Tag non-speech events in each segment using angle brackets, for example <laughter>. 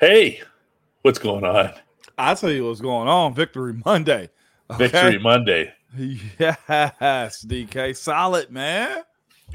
Hey, what's going on? I'll tell you what's going on. Victory Monday. Okay? Victory Monday. Yes, DK. Solid, man.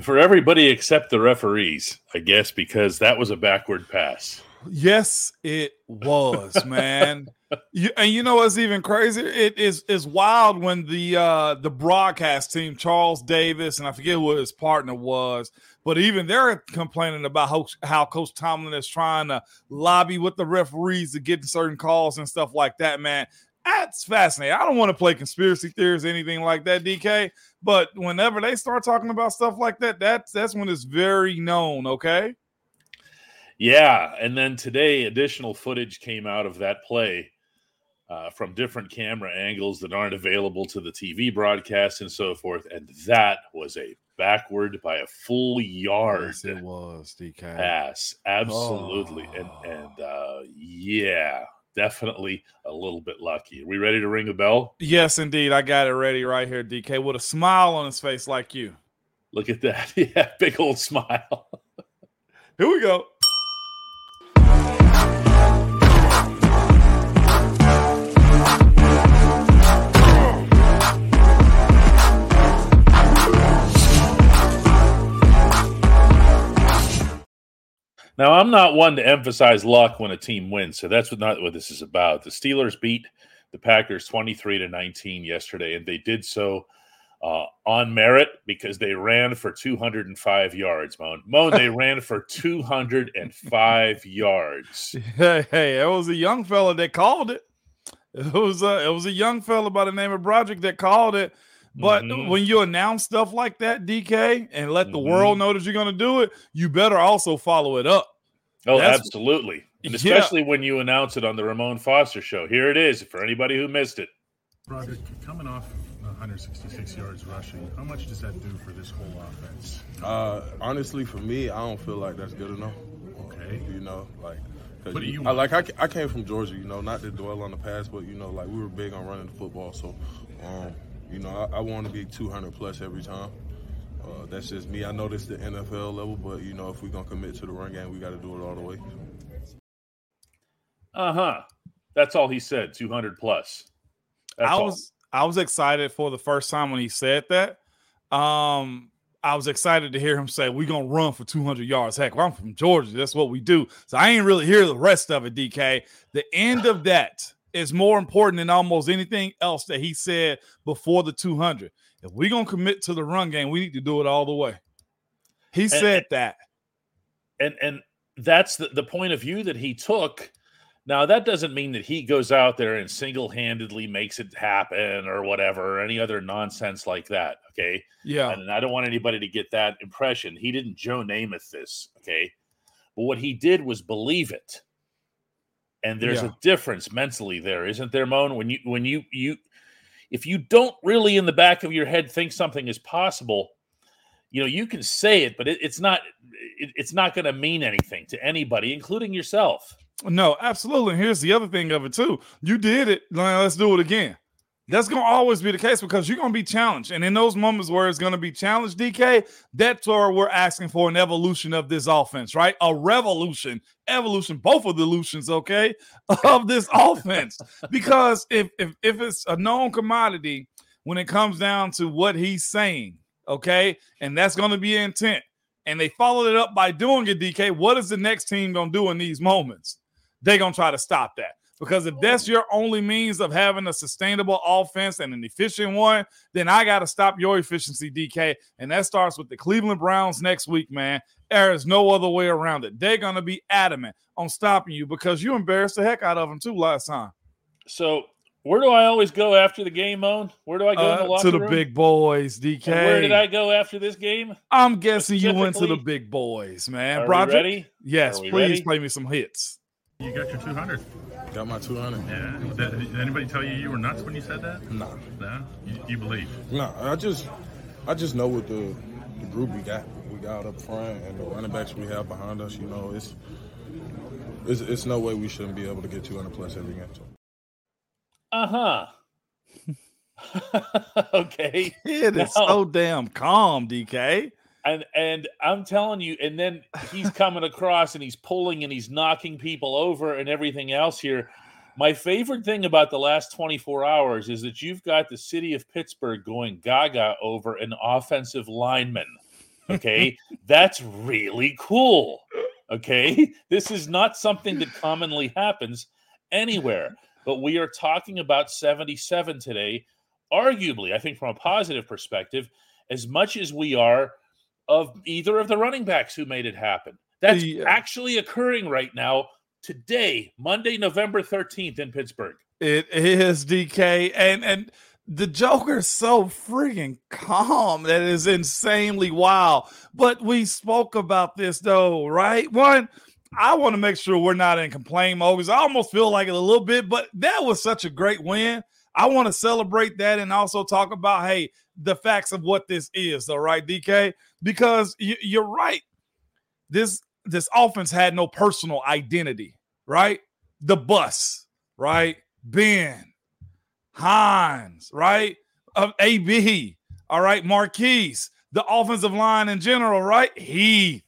For everybody except the referees, I guess, because that was a backward pass. Yes, it was, man. you, and you know what's even crazier? It is is wild when the uh the broadcast team, Charles Davis, and I forget who his partner was, but even they're complaining about how, how Coach Tomlin is trying to lobby with the referees to get certain calls and stuff like that, man. That's fascinating. I don't want to play conspiracy theories, anything like that, DK. But whenever they start talking about stuff like that, that's that's when it's very known, okay? Yeah, and then today, additional footage came out of that play uh, from different camera angles that aren't available to the TV broadcast and so forth, and that was a backward by a full yard. Yes, it was DK pass, absolutely, oh. and and uh, yeah, definitely a little bit lucky. Are we ready to ring the bell? Yes, indeed. I got it ready right here, DK, with a smile on his face like you. Look at that. <laughs> Yeah, big old smile. here we go. Now, I'm not one to emphasize luck when a team wins, so that's what not what this is about. The Steelers beat the Packers 23 to 19 yesterday, and they did so uh, on merit because they ran for 205 yards. Moan, Moan, they <laughs> ran for 205 yards. <laughs> Hey, hey, it was a young fella that called it. It was a, it was a young fella by the name of Broderick that called it. But mm-hmm. when you announce stuff like that, DK, and let the mm-hmm. world know that you're going to do it, you better also follow it up. Oh, That's, absolutely. And <laughs> especially yeah. when you announce it on the Ramon Foster show. Here it is for anybody who missed it. Broderick, coming off 166 yards rushing, how much does that do for this whole offense? Uh, honestly, for me, I don't feel like that's good enough. Okay. You know, like what do you I, like I, I came from Georgia, you know, not to dwell on the past, but you know, like we were big on running the football. So, um, you know, I, I want to be 200 plus every time. Uh, that's just me. I know this the NFL level, but you know, if we're gonna commit to the run game, we got to do it all the way. Uh huh. That's all he said. 200 plus. That's I was all. I was excited for the first time when he said that. Um, I was excited to hear him say, We're gonna run for 200 yards. Heck, well, I'm from Georgia. That's what we do. So I ain't really hear the rest of it, DK. The end of that is more important than almost anything else that he said before the 200. If we're gonna commit to the run game, we need to do it all the way. He and, said that. And and that's the, the point of view that he took. Now that doesn't mean that he goes out there and single-handedly makes it happen or whatever, or any other nonsense like that. Okay. Yeah. And I don't want anybody to get that impression. He didn't Joe Namath this. Okay. But what he did was believe it and there's yeah. a difference mentally there isn't there moan when you when you you if you don't really in the back of your head think something is possible you know you can say it but it, it's not it, it's not going to mean anything to anybody including yourself. No absolutely and here's the other thing of it too. You did it now let's do it again that's to always be the case because you're to be challenged. And in those moments where it's to be challenged, DK, that's where we're asking for an evolution of this offense, right? A revolution, evolution, both of the illusions, okay, <laughs> of this offense. Because if, if, if it's a known commodity when it comes down to what he's saying, okay, and that's to be intent, and they followed it up by doing it, DK, what is the next team to do in these moments? They're to try to stop that. Because if that's your only means of having a sustainable offense and an efficient one, then I got to stop your efficiency, DK. And that starts with the Cleveland Browns next week, man. There is no other way around it. They're going to be adamant on stopping you because you embarrassed the heck out of them too last time. So, where do I always go after the game, Moan? Where do I go uh, in the locker To the room? big boys, DK. And where did I go after this game? I'm guessing you went to the big boys, man. Are Broderick, ready? Yes, please ready? play me some hits. You got your 200. Got my 200. Yeah. Did, anybody tell you you were nuts when you said that? No. No? You, you believe? No. I just, I just know what the, the group we got. We got up front and the running backs we have behind us. You know, it's, it's, it's no way we shouldn't be able to get 200 plus every game. Uh huh. <laughs> okay. It is now, so damn calm, DK. And and I'm telling you, and then he's coming across and he's pulling and he's knocking people over and everything else here. My favorite thing about the last 24 hours is that you've got the city of Pittsburgh going gaga over an offensive lineman. Okay. <laughs> That's really cool. Okay. This is not something that commonly happens anywhere, but we are talking about 77 today. Arguably, I think from a positive perspective, as much as we are of either of the running backs who made it happen. That's actually occurring right now today, Monday, November 13th in Pittsburgh. It is DK and and the Joker's so freaking calm that is insanely wild. But we spoke about this though, right? One, I want to make sure we're not in complain mode because I almost feel like it a little bit, but that was such a great win. I want to celebrate that and also talk about, hey, the facts of what this is, All right, DK? Because you're right. This this offense had no personal identity, right? The bus, right? Ben, Hines, right? Of AB, all right, Maurkice, the offensive line in general, right? He.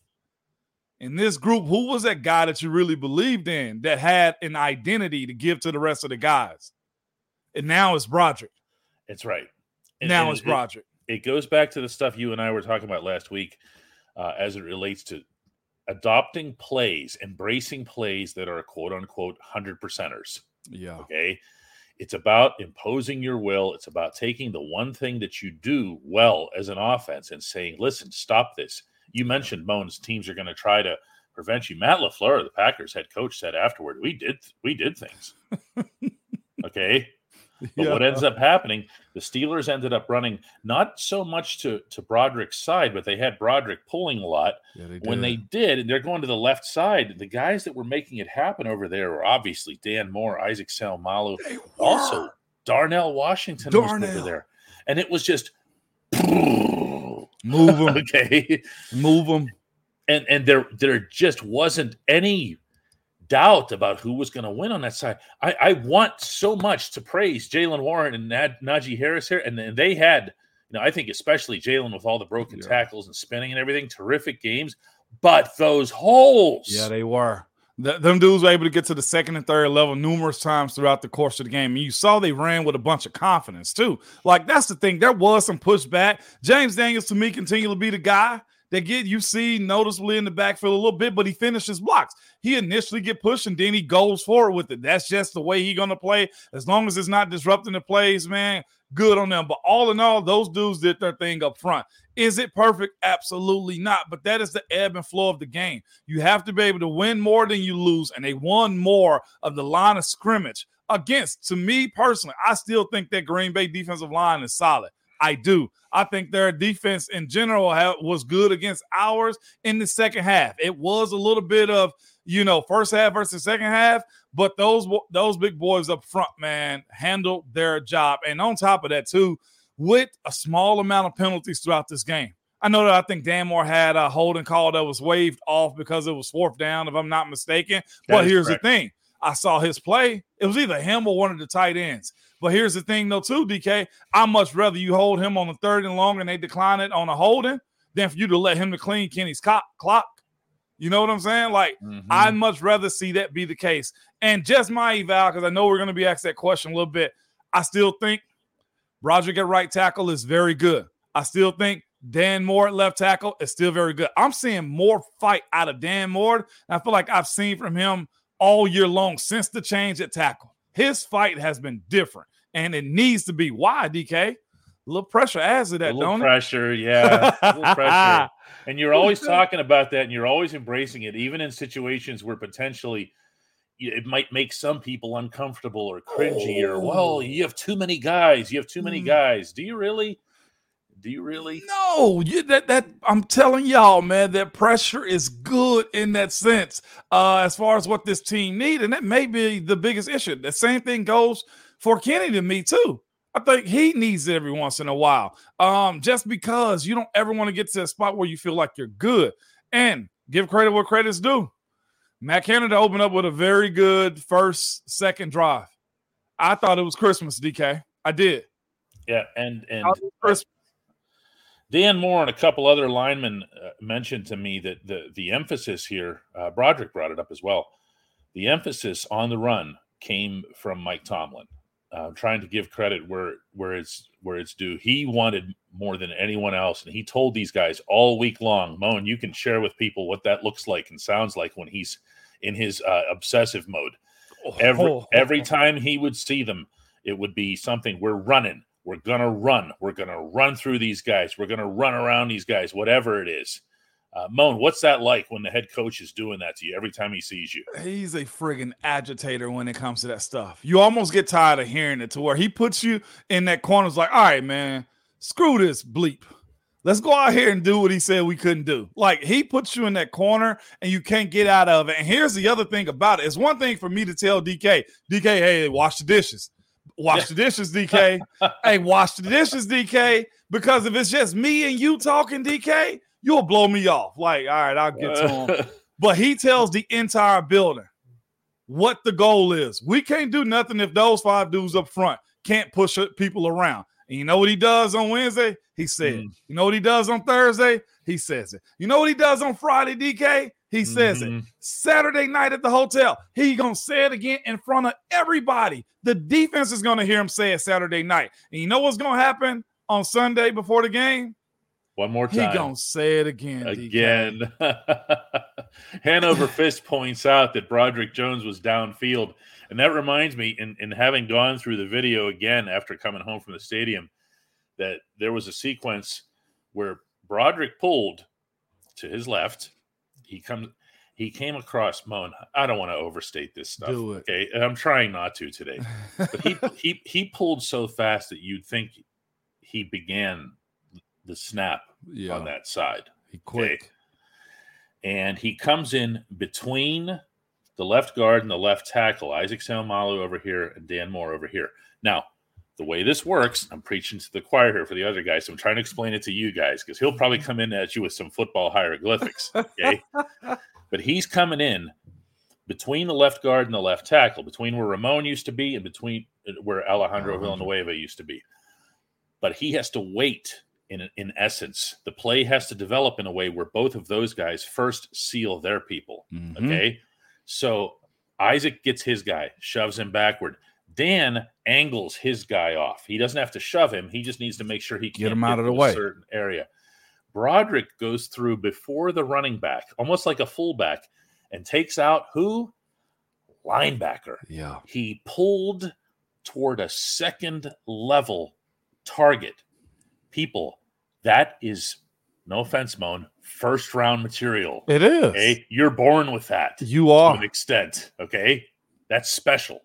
In this group, who was that guy that you really believed in that had an identity to give to the rest of the guys? And now it's Broderick. It's right. And, now and it's Broderick. It, it, goes back to the stuff you and I were talking about last week uh, as it relates to adopting plays, embracing plays that are quote unquote 100 percenters. Yeah. Okay. It's about imposing your will. It's about taking the one thing that you do well as an offense and saying, listen, stop this. You mentioned Bones teams are going to try to prevent you. Matt LaFleur, the Packers head coach, said afterward, we did we did things. <laughs> okay. <laughs> But yeah. what ends up happening, the Steelers ended up running not so much to, to Broderick's side, but they had Broderick pulling a lot. Yeah, they when they did, and they're going to the left side, the guys that were making it happen over there were obviously Dan Moore, Isaac Seumalo, also Darnell Washington Darnell. was over there. And it was just move them. <laughs> okay. Move them. And and there there just wasn't any doubt about who was going to win on that side. I, I, want so much to praise Jaylen Warren and Nad, Najee Harris here, and, and they had, you know, I think especially Jaylen with all the broken yeah. tackles and spinning and everything, terrific games. But those holes, yeah, they were. The, them dudes were able to get to the second and third level numerous times throughout the course of the game. And you saw they ran with a bunch of confidence too. Like that's the thing. There was some pushback. James Daniels to me continue to be the guy that get you see noticeably in the backfield a little bit, but he finishes blocks. He initially get pushed and then he goes forward with it. That's just the way he gonna play. As long as it's not disrupting the plays, man, good on them. But all in all, those dudes did their thing up front. Is it perfect? Absolutely not. But that is the ebb and flow of the game. You have to be able to win more than you lose, and they won more of the line of scrimmage against. To me personally, I still think that Green Bay defensive line is solid. I do. I think their defense in general was good against ours in the second half. It was a little bit of, you know, first half versus second half, but those those big boys up front, man, handled their job. And on top of that, too, with a small amount of penalties throughout this game. I know that I think Dan Moore had a holding call that was waved off because it was fourth down, if I'm not mistaken. That but here's correct. the thing I saw his play. It was either him or one of the tight ends. But here's the thing, though, too, DK. I much rather you hold him on the third and long and they decline it on a holding than for you to let him to clean Kenny's clock. You know what I'm saying? Like, mm-hmm. I'd much rather see that be the case. And just my eval, because I know we're going to be asked that question a little bit. I still think Roger at right tackle is very good. I still think Dan Moore at left tackle is still very good. I'm seeing more fight out of Dan Moore. I feel like I've seen from him all year long since the change at tackle. His fight has been different, and it needs to be. Why, DK? A little pressure adds to that, a little don't pressure, it? yeah. A little <laughs> pressure. And you're always <laughs> talking about that, and you're always embracing it, even in situations where potentially it might make some people uncomfortable or cringy, oh. or well, you have too many guys. You have too many mm. guys. Do you really? Do you really? No, you, that that I'm telling y'all, man, that pressure is good in that sense. Uh, as far as what this team need, and that may be the biggest issue. The same thing goes for Kenny to me too. I think he needs it every once in a while. Um, just because you don't ever want to get to a spot where you feel like you're good. And give credit where credit's due. Matt Canada opened up with a very good first, second drive. I thought it was Christmas, DK. I did. Yeah, and and Dan Moore and a couple other linemen uh, mentioned to me that the the emphasis here, uh, Broderick brought it up as well. The emphasis on the run came from Mike Tomlin. Uh, trying to give credit where where it's where it's due. He wanted more than anyone else, and he told these guys all week long, Moan, you can share with people what that looks like and sounds like when he's in his uh, obsessive mode. Every oh. every time he would see them, it would be something. We're running. We're gonna run. We're gonna run through these guys. We're gonna run around these guys. Whatever it is. Uh, Moan, what's that like when the head coach is doing that to you every time he sees you? He's a friggin' agitator when it comes to that stuff. You almost get tired of hearing it to where he puts you in that corner. It's like, all right, man, screw this bleep. Let's go out here and do what he said we couldn't do. Like he puts you in that corner and you can't get out of it. And here's the other thing about it: it's one thing for me to tell DK, DK, hey, wash the dishes. Wash the dishes, DK. <laughs> hey, wash the dishes, DK. Because if it's just me and you talking, DK, you'll blow me off. Like, all right, I'll get to him. <laughs> but he tells the entire building what the goal is. We can't do nothing if those five dudes up front can't push people around. And you know what he does on Wednesday? He said. Mm. You know what he does on Thursday? He says it. You know what he does on Friday, DK? He says mm-hmm. it. Saturday night at the hotel, he gonna say it again in front of everybody. The defense is gonna hear him say it Saturday night. And you know what's gonna happen on Sunday before the game? One more time. He gonna say it again. Again. <laughs> Hanover Fist points out that Broderick Jones was downfield. And that reminds me, in, in having gone through the video again after coming home from the stadium, that there was a sequence where Broderick pulled to his left. He comes he came across Moan. I don't want to overstate this stuff. Do it. Okay. I'm trying not to today. But he <laughs> he he pulled so fast that you'd think he began the snap yeah. on that side. He quick. Okay? And he comes in between the left guard and the left tackle, Isaac Seumalo over here and Dan Moore over here. Now, the way this works, I'm preaching to the choir here for the other guys. So I'm trying to explain it to you guys because he'll probably come in at you with some football hieroglyphics. Okay. <laughs> but he's coming in between the left guard and the left tackle, between where Ramon used to be and between uh, where Alejandro Villanueva used to be. But he has to wait in in essence. The play has to develop in a way where both of those guys first seal their people. Mm-hmm. Okay. So Isaac gets his guy, shoves him backward. Dan angles his guy off. He doesn't have to shove him. He just needs to make sure he can get him out of the way. certain area. Broderick goes through before the running back, almost like a fullback, and takes out who? Linebacker. Yeah. He pulled toward a second level target. People, that is no offense, Moan, first round material. It is. Okay. You're born with that. You are. To an extent. Okay. That's special.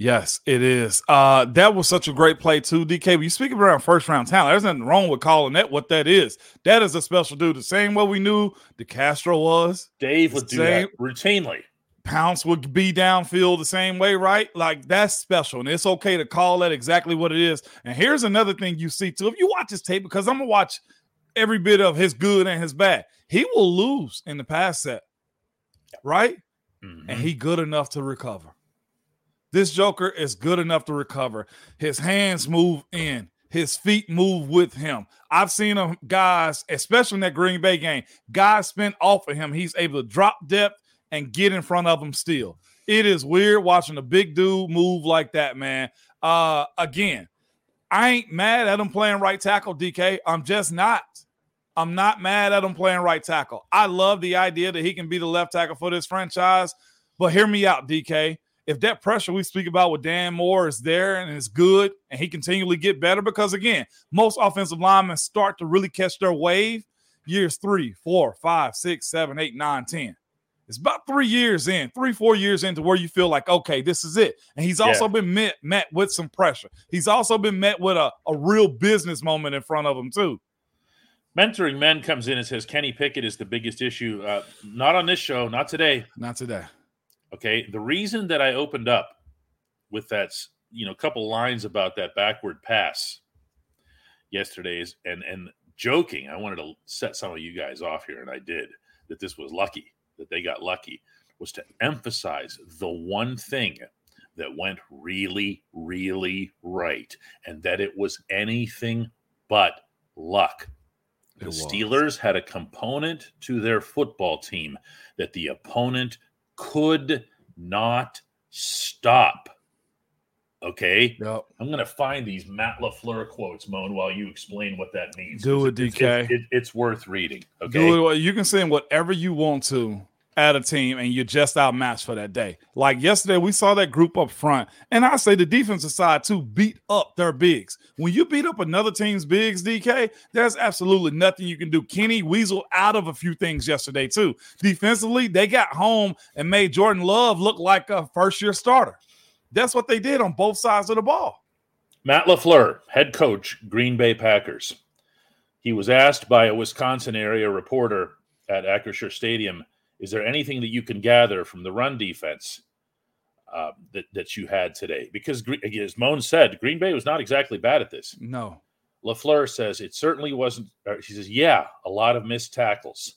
Yes, it is. Uh, that was such a great play too, DK. When you speak around first round talent, there's nothing wrong with calling that what that is. That is a special dude. The same way we knew DeCastro was. Dave would do that routinely. Pounce would be downfield the same way, right? Like that's special, and it's okay to call that exactly what it is. And here's another thing you see too. If you watch his tape, because I'm gonna watch every bit of his good and his bad, he will lose in the pass set, right? Mm-hmm. And he good enough to recover. This Joker is good enough to recover. His hands move in, his feet move with him. I've seen him, guys, especially in that Green Bay game, guys spent off of him. He's able to drop depth and get in front of him still. It is weird watching a big dude move like that, man. Uh, again, I ain't mad at him playing right tackle, DK. I'm just not. I'm not mad at him playing right tackle. I love the idea that he can be the left tackle for this franchise. But hear me out, DK if that pressure we speak about with Dan Moore is there and is good and he continually get better, because again, most offensive linemen start to really catch their wave years three, four, five, six, seven, eight, nine, ten. It's about three years in, three, four years into where you feel like, okay, this is it. And he's also yeah. been met, met with some pressure. He's also been met with a, a real business moment in front of him, too. Mentoring Men comes in and says Kenny Pickett is the biggest issue. Uh, not on this show, not today. Not today. Okay. The reason that I opened up with that, you know, couple lines about that backward pass yesterday's and and joking, I wanted to set some of you guys off here, and I did that this was lucky, that they got lucky, was to emphasize the one thing that went really, really right, and that it was anything but luck. The Steelers had a component to their football team that the opponent could not stop. Okay. Yep. I'm going to find these Matt LaFleur quotes, Moan, while you explain what that means. Do it, DK. It's, it- it's worth reading. Okay. It. You can say whatever you want to at a team, and you're just outmatched for that day. Like yesterday, we saw that group up front, and I say the defensive side too beat up their bigs. When you beat up another team's bigs, DK, there's absolutely nothing you can do. Kenny Weasel out of a few things yesterday too. Defensively, they got home and made Jordan Love look like a first year starter. That's what they did on both sides of the ball. Matt LaFleur, head coach, Green Bay Packers. He was asked by a Wisconsin area reporter at Acrisure Stadium, is there anything that you can gather from the run defense uh, that, that you had today? Because, as Moan said, Green Bay was not exactly bad at this. No. LaFleur says it certainly wasn't. uh, He says, yeah, a lot of missed tackles.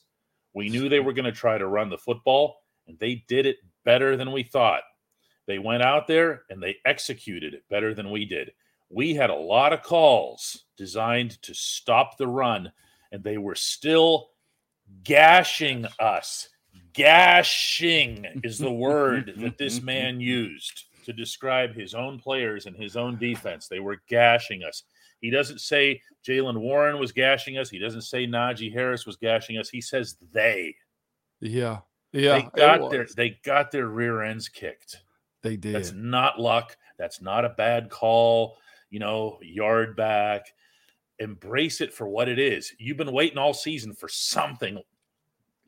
We knew they were going to try to run the football, and they did it better than we thought. They went out there and they executed it better than we did. We had a lot of calls designed to stop the run, and they were still gashing us. Gashing is the word <laughs> that this man <laughs> used to describe his own players and his own defense. They were gashing us. He doesn't say Jaylen Warren was gashing us. He doesn't say Najee Harris was gashing us. He says they. Yeah. Yeah. they got their they got their rear ends kicked. They did. That's not luck. That's not a bad call. You know, yard back. Embrace it for what it is. You've been waiting all season for something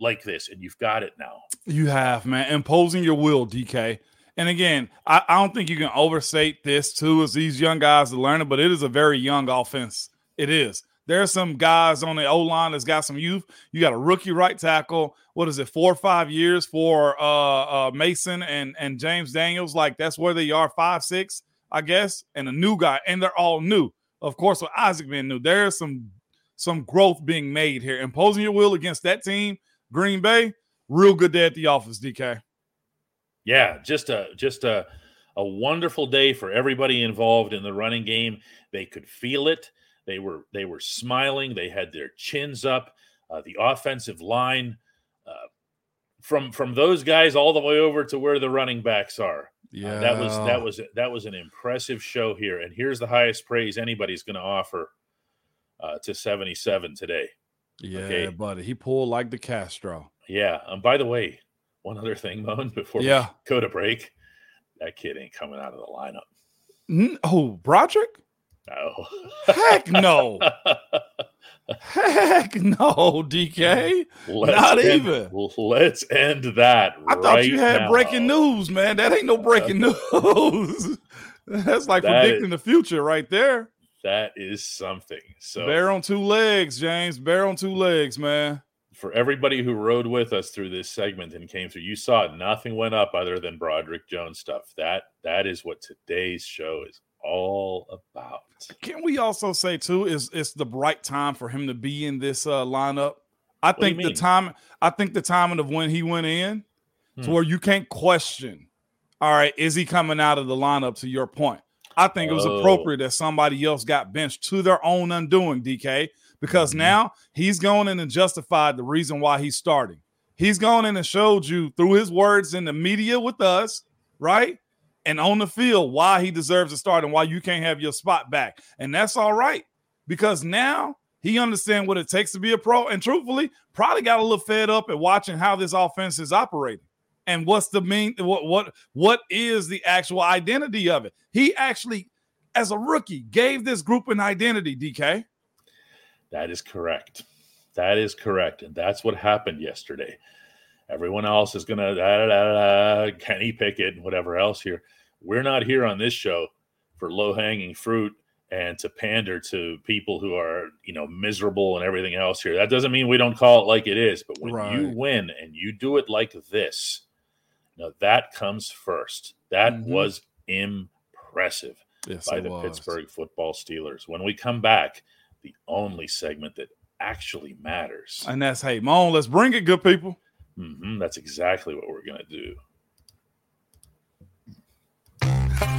like this, and you've got it now. You have, man, imposing your will, DK. And again, I, I don't think you can overstate this too, as these young guys are learning, but it is a very young offense. It is. There's some guys on the O line that's got some youth. You got a rookie right tackle. What is it, four or five years for uh, uh, Mason and and James Daniels? Like that's where they are, five six, I guess, and a new guy, and they're all new. Of course, with Isaac being new, there's some some growth being made here. Imposing your will against that team, Green Bay, real good day at the office, DK. Yeah, just a just a a wonderful day for everybody involved in the running game. They could feel it. They were they were smiling. They had their chins up. Uh, the offensive line, uh, from from those guys all the way over to where the running backs are. Yeah, Uh, that was that was that was an impressive show here. And here's the highest praise anybody's going to offer uh, to Oh, 77 today. Yeah, okay. buddy. He pulled like DeCastro. Yeah. Um, by the way, one other thing, Moan, <laughs> before Yeah. we go to break, that kid ain't coming out of the lineup. N- Oh, Broderick? No. Heck no. <laughs> Heck no, DK. Let's Not end- even. Let's end that. I thought you had now. breaking news, man. That ain't no breaking news. <laughs> That's like That predicting the future right there. That is something. So Bear on two legs, James. Bear on two legs, man. for everybody who rode with us through this segment and came through, you saw nothing went up other than Broderick Jones stuff. That that is what today's show is all about. Can we also say too is it's the right time for him to be in this uh, lineup? I think the time I think the timing of when he went in to Hmm. where you can't question. All right, is he coming out of the lineup? To your point, I think it was Oh. appropriate that somebody else got benched to their own undoing. DK because Mhm. now he's going in and justified the reason why he's starting. He's gone in and showed you through his words in the media with us, right? And on the field why he deserves to start and why you can't have your spot back. And that's all right because now he understands what it takes to be a pro. And truthfully, probably got a little fed up at watching how this offense is operating. And what's the mean what what what is the actual identity of it? He actually, as a rookie, gave this group an identity, DK. That is correct. That is correct. And that's what happened yesterday. Everyone else is going to da, da, da, Kenny Pickett and whatever else here. We're not here on this show for low hanging fruit and to pander to people who are, you know, miserable and everything else here. That doesn't mean we don't call it like it is. But when you win and you do it like this, know, that comes first. That Mhm. was impressive Yes, by the was. Pittsburgh football Steelers. When we come back, the only segment that actually matters. And that's hey, Moan, let's bring it, good people. Mhm, that's exactly what we're going to do.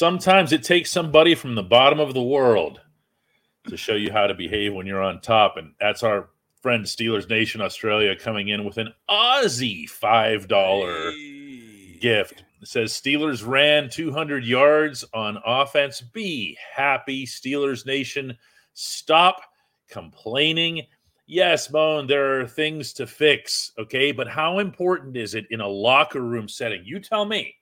Sometimes it takes somebody from the bottom of the world to show you how to behave when you're on top. And that's our friend Steelers Nation Australia coming in with an Aussie $5 hey. gift. It says Steelers ran 200 yards on offense. Be happy, Steelers Nation. Stop complaining. Yes, Moan, there are things to fix, okay? But how important is it in a locker room setting? You tell me.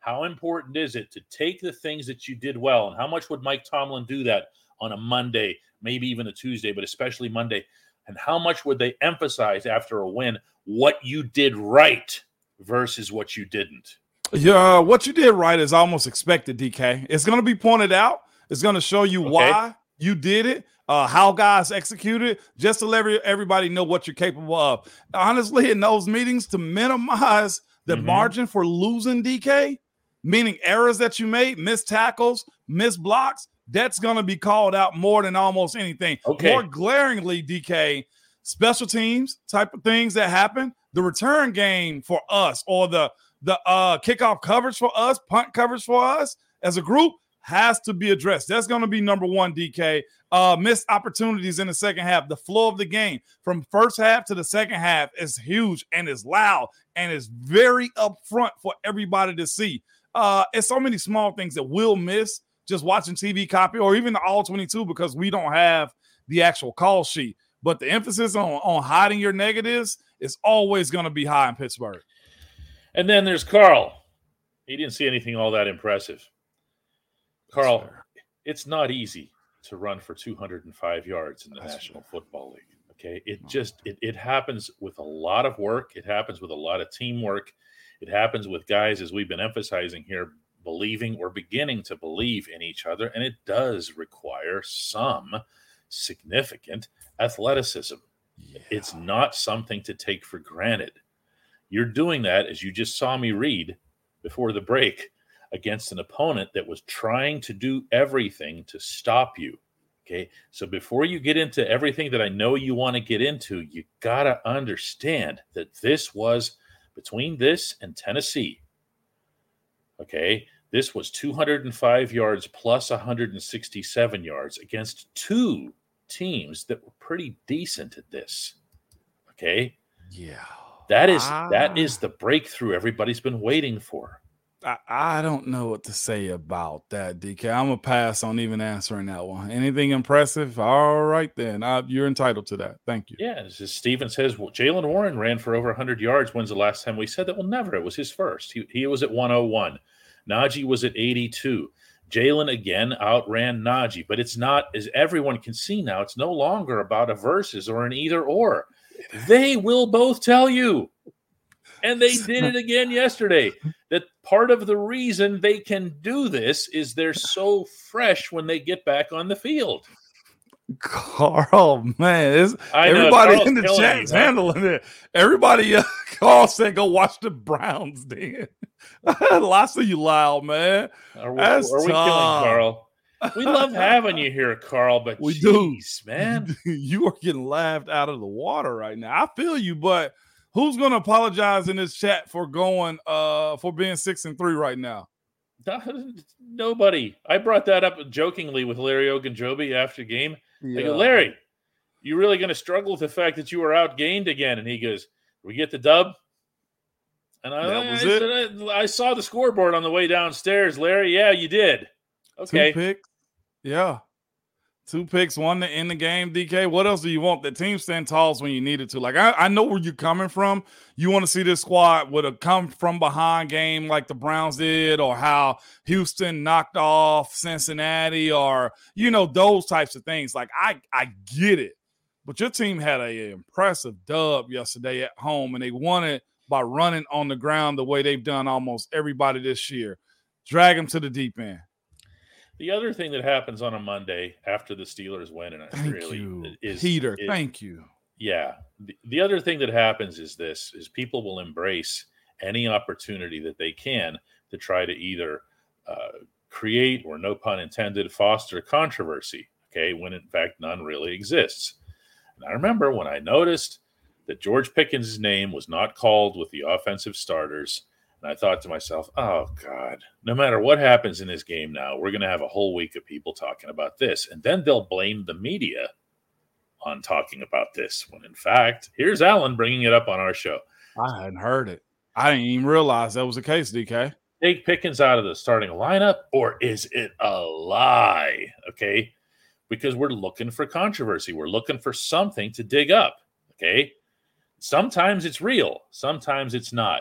How important is it to take the things that you did well, and how much would Mike Tomlin do that on a Monday, maybe even a Tuesday, but especially Monday? And how much would they emphasize after a win what you did right versus what you didn't? Yeah, what you did right is almost expected, DK. It's going to be pointed out. It's going to show you okay. why you did it, uh, how guys executed, just to let everybody know what you're capable of. Honestly, in those meetings, to minimize the mm-hmm. margin for losing DK, meaning errors that you made, missed tackles, missed blocks, that's going to be called out more than almost anything. Okay. More glaringly, DK, special teams type of things that happen, the return game for us or the the uh kickoff coverage for us, punt coverage for us as a group has to be addressed. That's going to be number one, DK. Uh, missed opportunities in the second half. The flow of the game from first half to the second half is huge and is loud and is very upfront for everybody to see. Uh, it's so many small things that we'll miss just watching TV copy or even the all 22 because we don't have the actual call sheet. But the emphasis on, on hiding your negatives is always going to be high in Pittsburgh. And then there's Carl. He didn't see anything all that impressive. Carl, it's not easy to run for 205 yards in the That's National fair. Football League. Okay. It just it, it happens with a lot of work. It happens with a lot of teamwork. It happens with guys, as we've been emphasizing here, believing or beginning to believe in each other. And it does require some significant athleticism. Yeah. It's not something to take for granted. You're doing that, as you just saw me read before the break, against an opponent that was trying to do everything to stop you. Okay. So before you get into everything that I know you want to get into, you got to understand that this was between this and Tennessee, okay, this was 205 yards plus 167 yards against two teams that were pretty decent at this. Okay. Yeah. That is that ah. is the breakthrough everybody's been waiting for. I, I don't know what to say about that, DK. I'm gonna pass on even answering that one. Anything impressive? All right, then I, you're entitled to that. Thank you. Yeah, as Steven says, well, Jaylen Warren ran for over 100 yards. When's the last time we said that? Well, never. It was his first. He, he was at 101. Najee was at 82. Jaylen again outran Najee, but it's not, as everyone can see now, it's no longer about a versus or an either or. They will both tell you and they did it again yesterday. That part of the reason they can do this is they're so fresh when they get back on the field. Carl, man, everybody know, in the chat is handling it. Everybody, uh, <laughs> Carl said, "Go watch the Browns." Then <laughs> lots of you loud, man. Are we, That's are we killing Carl? We love <laughs> having you here, Carl, but we geez, do, man. you are getting laughed out of the water right now. I feel you, but Who's going to apologize in this chat for going uh for being six and three right now? <laughs> Nobody. I brought that up jokingly with Larry Ogunjobi after game. Yeah. I go, Larry, you really going to struggle with the fact that you were outgained again? And he goes, "We get the dub." And I, I, it. I, I, saw the scoreboard on the way downstairs, Larry. Yeah, you did. Okay. Yeah. Two picks, one to end the game, DK. What else do you want? The team stand tall when you need it to. Like, I, I know where you're coming from. You want to see this squad with a come from behind game like the Browns did, or how Houston knocked off Cincinnati, or you know, those types of things. Like, I I get it. But your team had a impressive dub yesterday at home, and they won it by running on the ground the way they've done almost everybody this year. drag them to the deep end. The other thing that happens on a Monday after the Steelers win, and I Thank really you, is Peter. is- thank you. yeah. The, the other thing that happens is this: is people will embrace any opportunity that they can to try to either uh, create or, no pun intended, foster controversy. Okay, when in fact none really exists. And I remember when I noticed that George Pickens' name was not called with the offensive starters. And I thought to myself, oh God, no matter what happens in this game now, we're going to have a whole week of people talking about this. And then they'll blame the media on talking about this. When in fact, here's Alan bringing it up on our show. I hadn't heard it. I didn't even realize that was the case, DK. Take Pickens out of the starting lineup, or is it a lie? Okay. Because we're looking for controversy. We're looking for something to dig up. Okay. Sometimes it's real, sometimes it's not.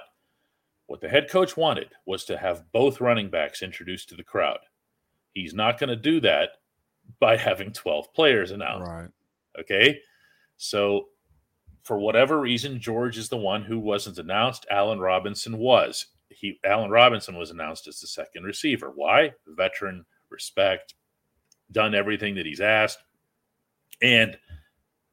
What the head coach wanted was to have both running backs introduced to the crowd. He's not going to do that by <laughs> having 12 players announced. Right. Okay. So, for whatever reason, George is the one who wasn't announced. Allen Robinson was. He Allen Robinson was announced as the second receiver. Why? Veteran, respect, done everything that he's asked, and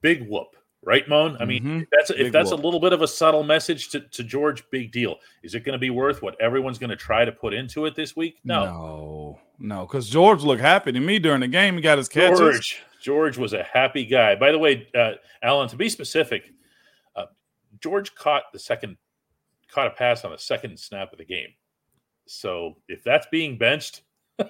big whoop. Right, Moan? I mean, Mhm. if that's if that's a little bit of a subtle message to, to George. Big deal. Is it going to be worth what everyone's going to try to put into it this week? No. No, no, because George looked happy to me during the game. He got his catches. George, George was a happy guy. By the way, uh, Alan, to be specific, uh, George caught the second, caught a pass on the second snap of the game. So if that's being benched, <laughs>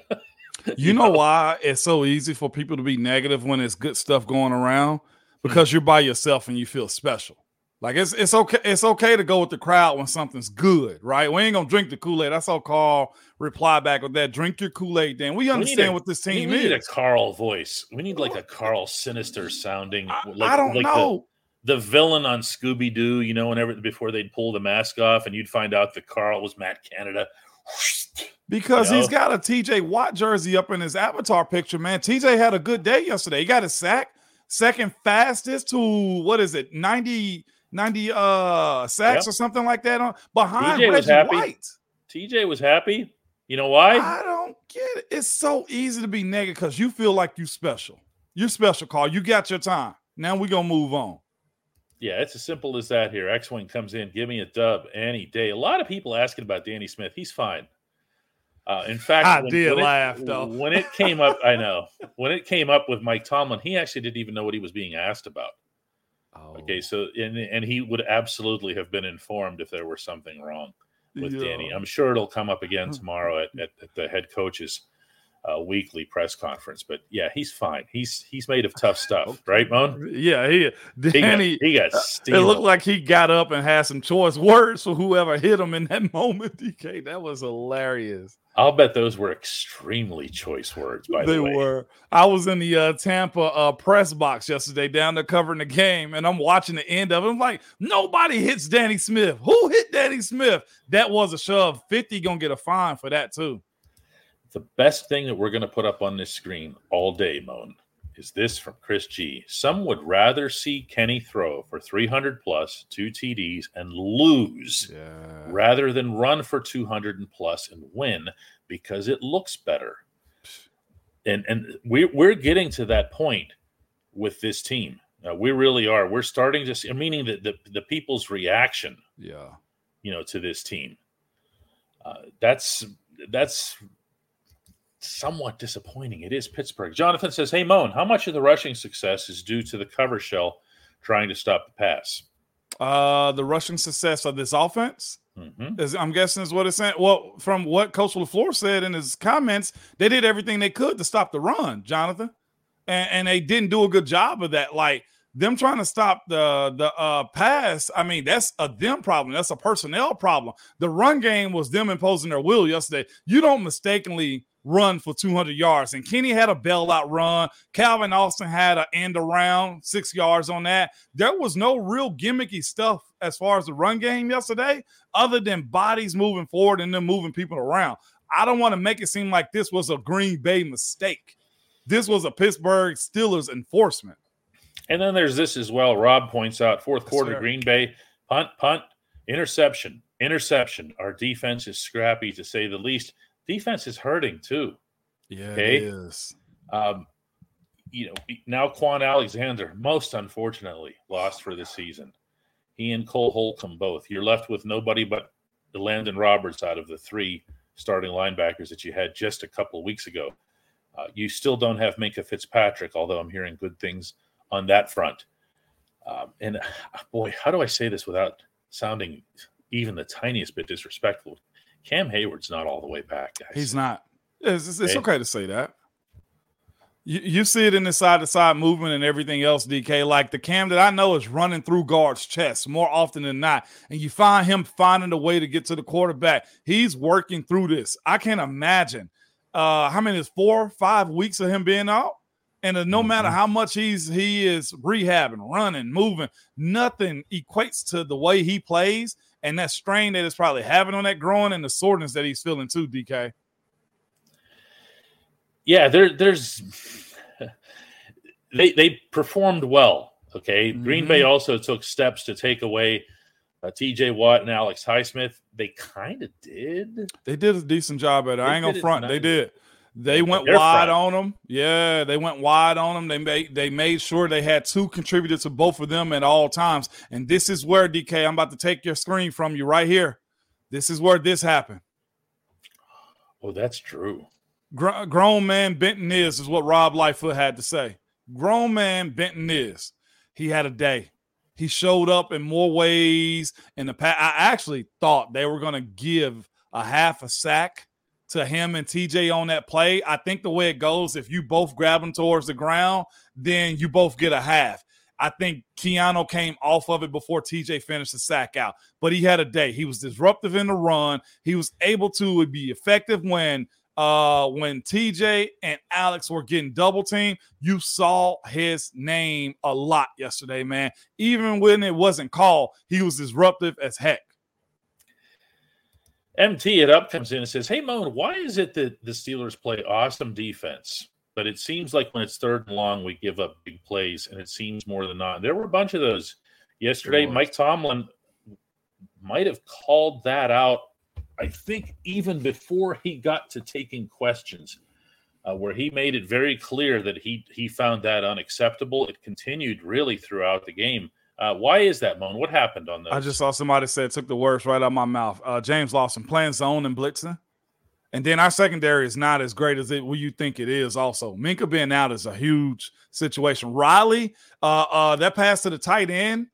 You know why it's so easy for people to be negative when it's good stuff going around? Because you're by yourself and you feel special. Like it's it's okay it's okay to go with the crowd when something's good, right? We ain't gonna drink the Kool Aid. I saw Carl reply back with that. Drink your Kool Aid. Then we need understand a- what this team is. we need a. Carl voice. We need like a Carl sinister sounding. I, like, I don't like know. The, the villain on Scooby Doo, you know, whenever before they'd pull the mask off, and you'd find out that Carl was Matt Canada. Because You he's know? got a TJ Watt jersey up in his avatar picture, man. TJ had a good day yesterday. He got a sack, second fastest to what is it, 90, 90 uh sacks Yep. or something like that on behind TJ was Reggie happy. White. TJ was happy. You know why? I don't get it. It's so easy to be negative because you feel like you special. You're special, Carl. You got your time. Now we're gonna move on. Yeah, it's as simple as that here. X Wing comes in, give me a dub any day. A lot of people asking about Danny Smith. He's fine. Uh, in fact, I did laugh, it, though. When it came up, I know. When it came up with Mike Tomlin, he actually didn't even know what he was being asked about. Oh, Okay, so and and he would absolutely have been informed if there were something wrong with Yeah. Danny. I'm sure it'll come up again tomorrow at, at, at the head coach's uh, weekly press conference. But yeah, he's fine. He's he's made of <laughs> tough stuff, right, Moan? Yeah, he He got, Danny. he got It looked like he got up and had some choice words for whoever hit him in that <laughs> moment. DK, that was hilarious. I'll bet those were extremely choice words. By they the way, they were. I was in the uh, Tampa uh, press box yesterday, down there covering the game, and I'm watching the end of it. I'm like, nobody hits Danny Smith. Who hit Danny Smith? That was a shove. Fifty gonna get a fine for that too. The best thing that we're going to put up on this screen all day, Moan, is this from Chris G. Some would rather see Kenny throw for 300 plus, two TDs, and lose Yeah. rather than run for 200 and plus and win because it looks better. And and we we're getting to that point with this team. Uh, we really are. We're starting to see, meaning that the, the people's reaction Yeah. you know to this team uh, that's that's somewhat disappointing it is pittsburgh jonathan says hey moan how much of the rushing success is due to the cover shell trying to stop the pass Uh, the rushing success of this offense Mhm. is I'm guessing is what it's saying. Well, from what Coach LaFleur said in his comments, they did everything they could to stop the run, Jonathan. And, and they didn't do a good job of that. Like them trying to stop the the uh pass, I mean, that's a them problem. That's a personnel problem. The run game was them imposing their will yesterday. You don't mistakenly run for 200 yards. And Kenny had a bailout run. Calvin Austin had an end around six yards on that. There was no real gimmicky stuff as far as the run game yesterday, other than bodies moving forward and then moving people around. I don't want to make it seem like this was a Green Bay mistake. This was a Pittsburgh Steelers enforcement. and then there's this as well rob points out fourth Yes, quarter sir. green bay punt punt interception interception our defense is scrappy to say the least defense is hurting too. Yeah, Okay. it is. Um, you know, now Kwon Alexander, most unfortunately, lost for the season. He and Cole Holcomb both. You're left with nobody but Elandon Roberts out of the three starting linebackers that you had just a couple of weeks ago. Uh, you still don't have Minkah Fitzpatrick, although I'm hearing good things on that front. Um, and boy, how do I say this without sounding even the tiniest bit disrespectful? Cam Hayward's not all the way back, guys. He's not. It's, it's, it's Okay. to say that. You, you see it in the side to side movement and everything else, DK. Like the cam that I know is running through guards' chests more often than not. And you find him finding a way to get to the quarterback. He's working through this. I can't imagine uh how many is four, five weeks of him being out. And uh, no matter how much he's he is rehabbing, running, moving, nothing equates to the way he plays and that strain that it's probably having on that groin and the soreness that he's feeling too, DK. yeah, there, there's they they performed well. Okay, Green Bay also took steps to take away uh, T.J. Watt and Alex Highsmith. They kind of did. They did a decent job at it. They I ain't gonna front. They did. They went wide front. on them. Yeah, they went wide on them. They made they made sure they had two contributors to both of them at all times. And this is where DK, I'm about to take your screen from you right here. This is where this happened. Oh, that's true. Gr- grown man Benton is is what Rob Lightfoot had to say. Grown man Benton is. He had a day. He showed up in more ways in the past. I actually thought they were going to give a half a sack to him and TJ on that play. I think the way it goes, if you both grab them towards the ground, then you both get a half. I think Keanu came off of it before TJ finished the sack out, but he had a day. He was disruptive in the run. He was able to be effective when uh when TJ and Alex were getting double teamed. You saw his name a lot yesterday, man. Even when it wasn't called, he was disruptive as heck. MT it up comes in and says, "Hey Moan, why is it that the Steelers play awesome defense, but it seems like when it's third and long, we give up big plays, and it seems more than not. There were a bunch of those yesterday. Mike Tomlin might have called that out. I think even before he got to taking questions, uh, where he made it very clear that he he found that unacceptable. It continued really throughout the game. Uh, why is that, Moan? What happened on those? I just saw somebody said took the words right out of my mouth. Uh, James Lawson playing zone and blitzing. And then our secondary is not as great as it what you think it is. Also, Minkah being out is a huge situation. Riley, uh, uh, that pass to the tight end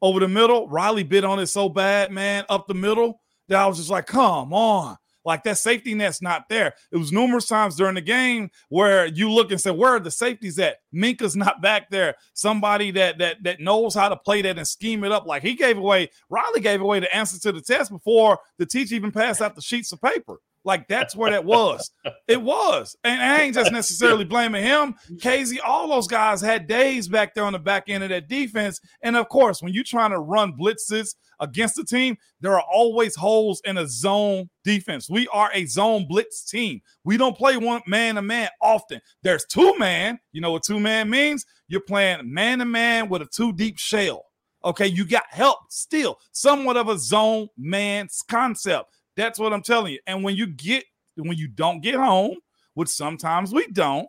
over the middle, Riley bit on it so bad, man, up the middle that I was just like, come on. Like that safety net's not there. It was numerous times during the game where you look and say, "Where are the safeties at?" Minkah's not back there. Somebody that that that knows how to play that and scheme it up. Like he gave away, Riley gave away the answer to the test before the teacher even passed out the sheets of paper. Like that's where that was. It was, and I ain't just necessarily blaming him. Casey, all those guys had days back there on the back end of that defense. And of course, when you're trying to run blitzes against the team, there are always holes in a zone defense. We are a zone blitz team. We don't play one man to man often. There's two man. You know what two man means? You're playing man to man with a two deep shell. Okay, you got help still, somewhat of a zone man's concept. That's what I'm telling you. And when you get when you don't get home, which sometimes we don't,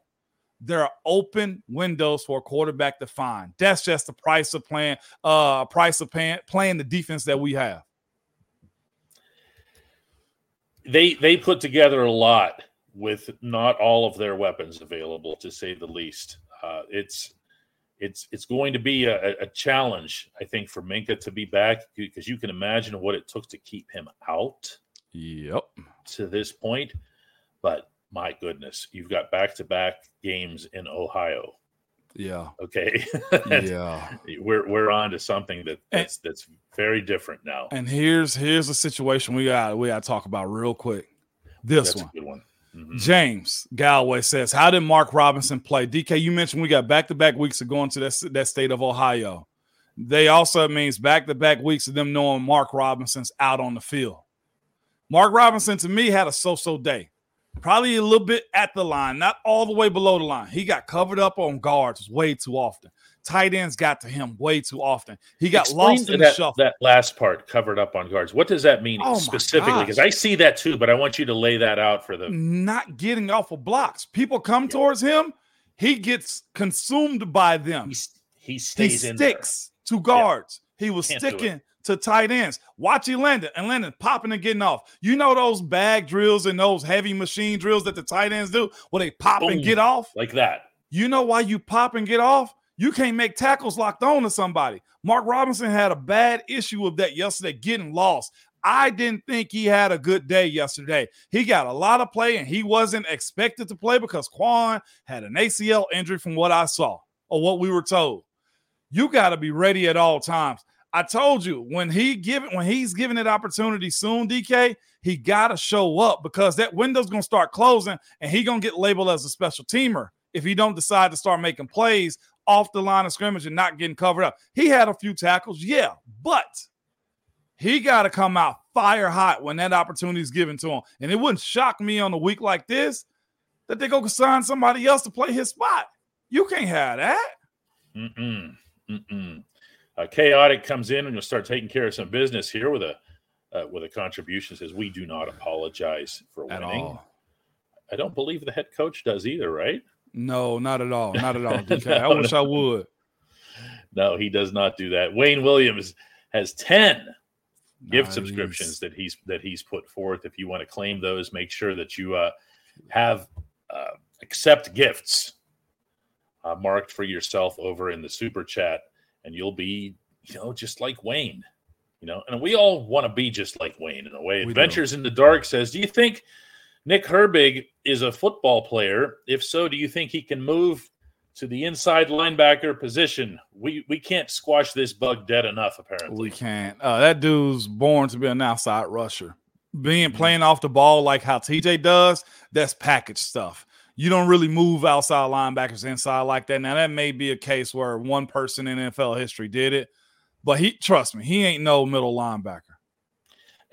there are open windows for a quarterback to find. That's just the price of playing, uh, price of playing the defense that we have. they they put together a lot with not all of their weapons available, to say the least. Uh, it's it's it's going to be a, a challenge, I think, for Minkah to be back because you can imagine what it took to keep him out Yep. to this point. But my goodness, you've got back to back games in Ohio. Yeah. Okay, Yeah. <laughs> we're we're on to something that that's that's very different now. And here's here's a situation we got we got to talk about real quick. This That's one. a good one. Mhm. James Galway says, "How did Mark Robinson play?" DK, you mentioned we got back-to-back weeks of going to that, that state of Ohio. They also means back-to-back weeks of them knowing Mark Robinson's out on the field. Mark Robinson to me had a so-so day. Probably a little bit at the line, not all the way below the line. He got covered up on guards way too often. tight ends got to him way too often. He got Explain lost in that, the shuffle. That last part covered up on guards. What does that mean Oh specifically? Because. I see that too, but I want you to lay that out for them. not getting off of blocks. People come towards him, he gets consumed by them. He, he He stays in there. sticks to guards. He was Can't sticking to tight ends. Watch Landon and Landon popping and getting off. You know those bag drills and those heavy machine drills that the tight ends do where they pop and get off? like that. You know why you pop and get off? You can't make tackles locked on to somebody. Mark Robinson had a bad issue of that yesterday, getting lost. I didn't think he had a good day yesterday. He got a lot of play and he wasn't expected to play because Kwon had an ACL injury from what I saw or what we were told. You got to be ready at all times. I told you when he give when he's given it opportunity soon, DK, he got to show up because that window's to start closing and he to get labeled as a special teamer if he don't decide to start making plays off the line of scrimmage and not getting covered up. He had a few tackles, yeah, but he got to come out fire hot when that opportunity is given to him. And it wouldn't shock me on a week like this that they go sign somebody else to play his spot. You can't have that. Mm-mm. Mm-mm. Uh, chaotic comes in and will start taking care of some business here with a uh, with a contribution. Says we do not apologize for At winning. all. I don't believe the head coach does either, right? No, not at all. Not at all. <laughs> DK. I No, wish I would. No, he does not do that. Wayne Williams has ten gift Nice. subscriptions that he's that he's put forth. If you want to claim those, make sure that you uh, have uh, accept gifts uh, marked for yourself over in the super chat, and you'll be you know just like Wayne. You know, and we all want to be just like Wayne in a way. We Adventures in the Dark says, "Do you think Nick Herbig is a football player? If so, do you think he can move to the inside linebacker position? We we can't squash this bug dead enough. Apparently, We can't. Uh, that dude's born to be an outside rusher. Mm-hmm. Being playing off the ball like how TJ does, that's package stuff. You don't really move outside linebackers inside like that. Now that may be a case where one person in NFL history did it, but he trust me, he ain't no middle linebacker.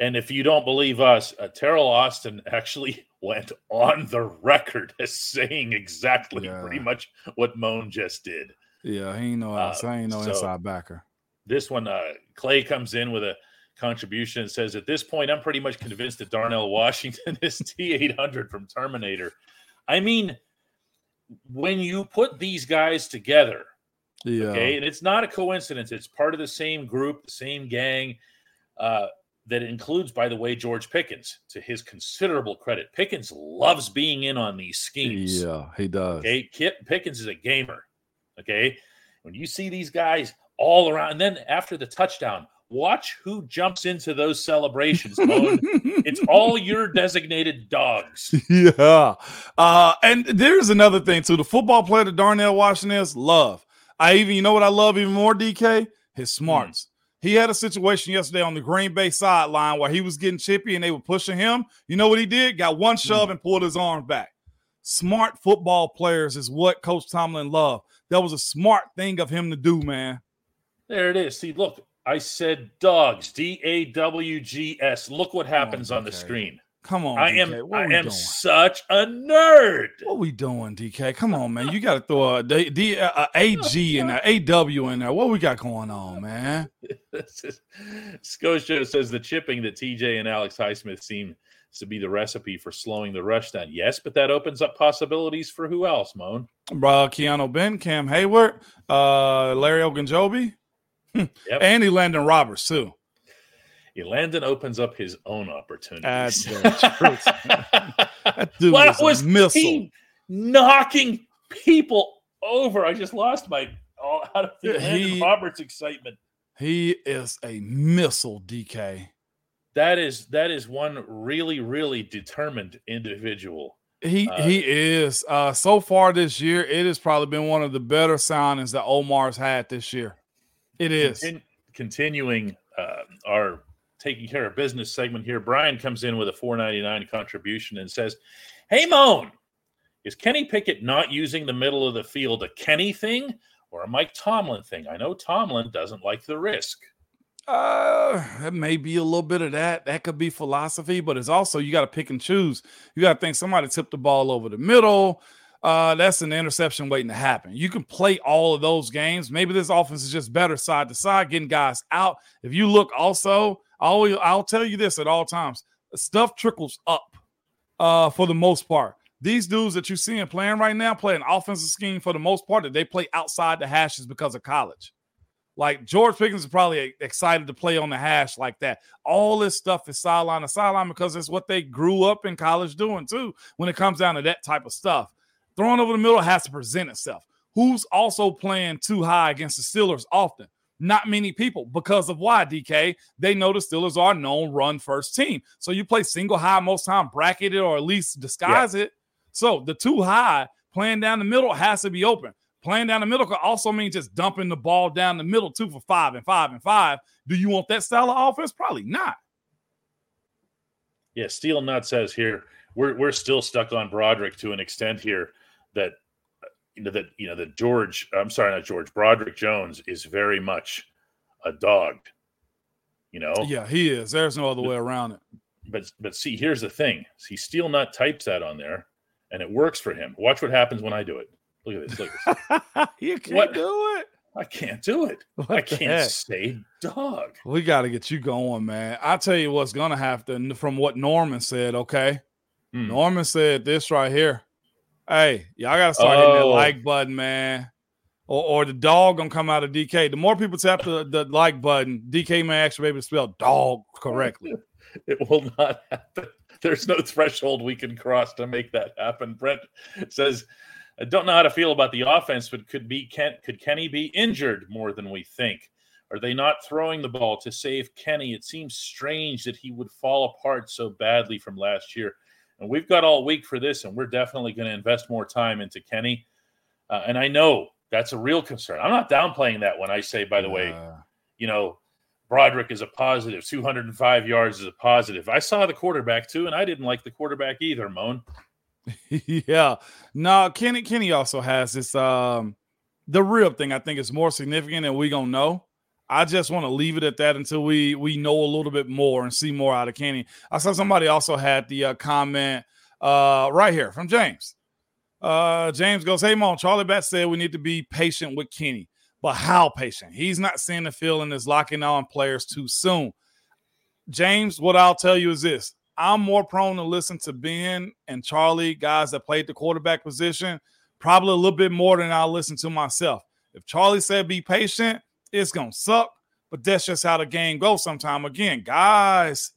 And if you don't believe us, uh, Teryl Austin <laughs> actually went on the record as saying exactly Yeah. pretty much what Moan just did. Yeah, he ain't no Uh, outside, he ain't no so- inside backer. This one, uh, Clay comes in with a contribution and says, At this point, I'm pretty much convinced that Darnell Washington <laughs> is T 800 from Terminator. I mean, when you put these guys together, Yeah. Okay. And it's not a coincidence. It's part of the same group, the same gang uh, that includes, by the way, George Pickens. To his considerable credit, Pickens loves being in on these schemes. Yeah, he does. Okay. Kit Pickens is a gamer. Okay. When you see these guys all around, and then after the touchdown, watch who jumps into those celebrations. It's all your designated dogs. <laughs> yeah. Uh, and there's another thing too. The football player that Darnell Washington is love. I even you know what I love even more, DK? His smarts. He had a situation yesterday on the Green Bay sideline where he was getting chippy and they were pushing him. You know what he did? Got one shove and pulled his arm back. Smart football players is what Coach Tomlin loved. That was a smart thing of him to do, man. There it is. See, look, I said dogs. D A W G S. Look what happens on the screen. Come on, I DK. am I am doing? such a nerd. What we doing, DK? Come on, man. You got to throw a, D, D, a, a AG <laughs> in there, AW in there. What we got going on, man? Is- <laughs> Scotia says the chipping that TJ and Alex Highsmith seem to be the recipe for slowing the rush down. Yes, but that opens up possibilities for who else, Moan? Bro, Keanu Ben, Cam Hayward, uh, Larry Ogunjobi, Yep. and Landon Roberts too. Landon opens up his own That's opportunities. <laughs> That dude Why was, missile. knocking people over? I just lost my all out of the Yeah, Landon he- Roberts excitement. He is a missile, DK. That is that is one really really determined individual. He Uh, he is. Uh, so far this year, it has probably been one of the better signings that Omar's had this year. It is. Contin- continuing uh, our taking care of business segment here. Brian comes in with a 4.99 contribution and says, "Hey Moan, is Kenny Pickett not using the middle of the field a Kenny thing or a Mike Tomlin thing? I know Tomlin doesn't like the risk." Uh, it may be a little bit of that. That could be philosophy, but it's also you got to pick and choose. You got to think somebody tipped the ball over the middle. Uh, that's an interception waiting to happen. You can play all of those games. Maybe this offense is just better side to side, getting guys out. If you look also, I always, I'll tell you this at all times stuff trickles up uh, for the most part. These dudes that you're seeing playing right now play an offensive scheme for the most part that they play outside the hashes because of college. Like George Pickens is probably excited to play on the hash like that. All this stuff is sideline to sideline because it's what they grew up in college doing too. When it comes down to that type of stuff, throwing over the middle has to present itself. Who's also playing too high against the Steelers often? Not many people because of why, DK? They know the Steelers are known run first team. So you play single high most time, bracket it or at least disguise yeah. it. So the too high playing down the middle has to be open. Playing down the middle could also mean just dumping the ball down the middle, two for five and five and five. Do you want that style of offense? Probably not. Yeah, Steel Nut says here we're we're still stuck on Broderick to an extent here that you know that you know that George, I'm sorry, not George, Broderick Jones is very much a dog. You know? Yeah, he is. There's no other way around it. But but see, here's the thing. See, Steel Nut types that on there, and it works for him. Watch what happens when I do it. Look at this. Look at this. <laughs> you can't what? do it. I can't do it. What I can't heck? say dog. We got to get you going, man. I'll tell you what's going to have to, from what Norman said, okay? Hmm. Norman said this right here. Hey, y'all got to start oh. hitting that oh. like button, man. Or, or the dog gonna come out of DK. The more people tap the, the like button, DK may actually be able to spell dog correctly. <laughs> It will not happen. There's no threshold we can cross to make that happen. Brent says I don't know how to feel about the offense, but could be Ken, could Kenny be injured more than we think? Are they not throwing the ball to save Kenny? It seems strange that he would fall apart so badly from last year. And we've got all week for this, and we're definitely going to invest more time into Kenny. Uh, and I know that's a real concern. I'm not downplaying that when I say, by the uh, way, you know, Broderick is a positive, 205 yards is a positive. I saw the quarterback too, and I didn't like the quarterback either, Moan. <laughs> yeah. No, Kenny Kenny also has this um the real thing I think is more significant and we gonna know. I just want to leave it at that until we we know a little bit more and see more out of Kenny. I saw somebody also had the uh, comment uh, right here from James. Uh, James goes, "Hey, Mom, Charlie Batch said we need to be patient with Kenny, but how patient? He's not seeing the feeling is locking on players too soon." James, what I'll tell you is this: I'm more prone to listen to Ben and Charlie, guys that played the quarterback position, probably a little bit more than I'll listen to myself. If Charlie said be patient, it's gonna suck, but that's just how the game goes. Sometime again, guys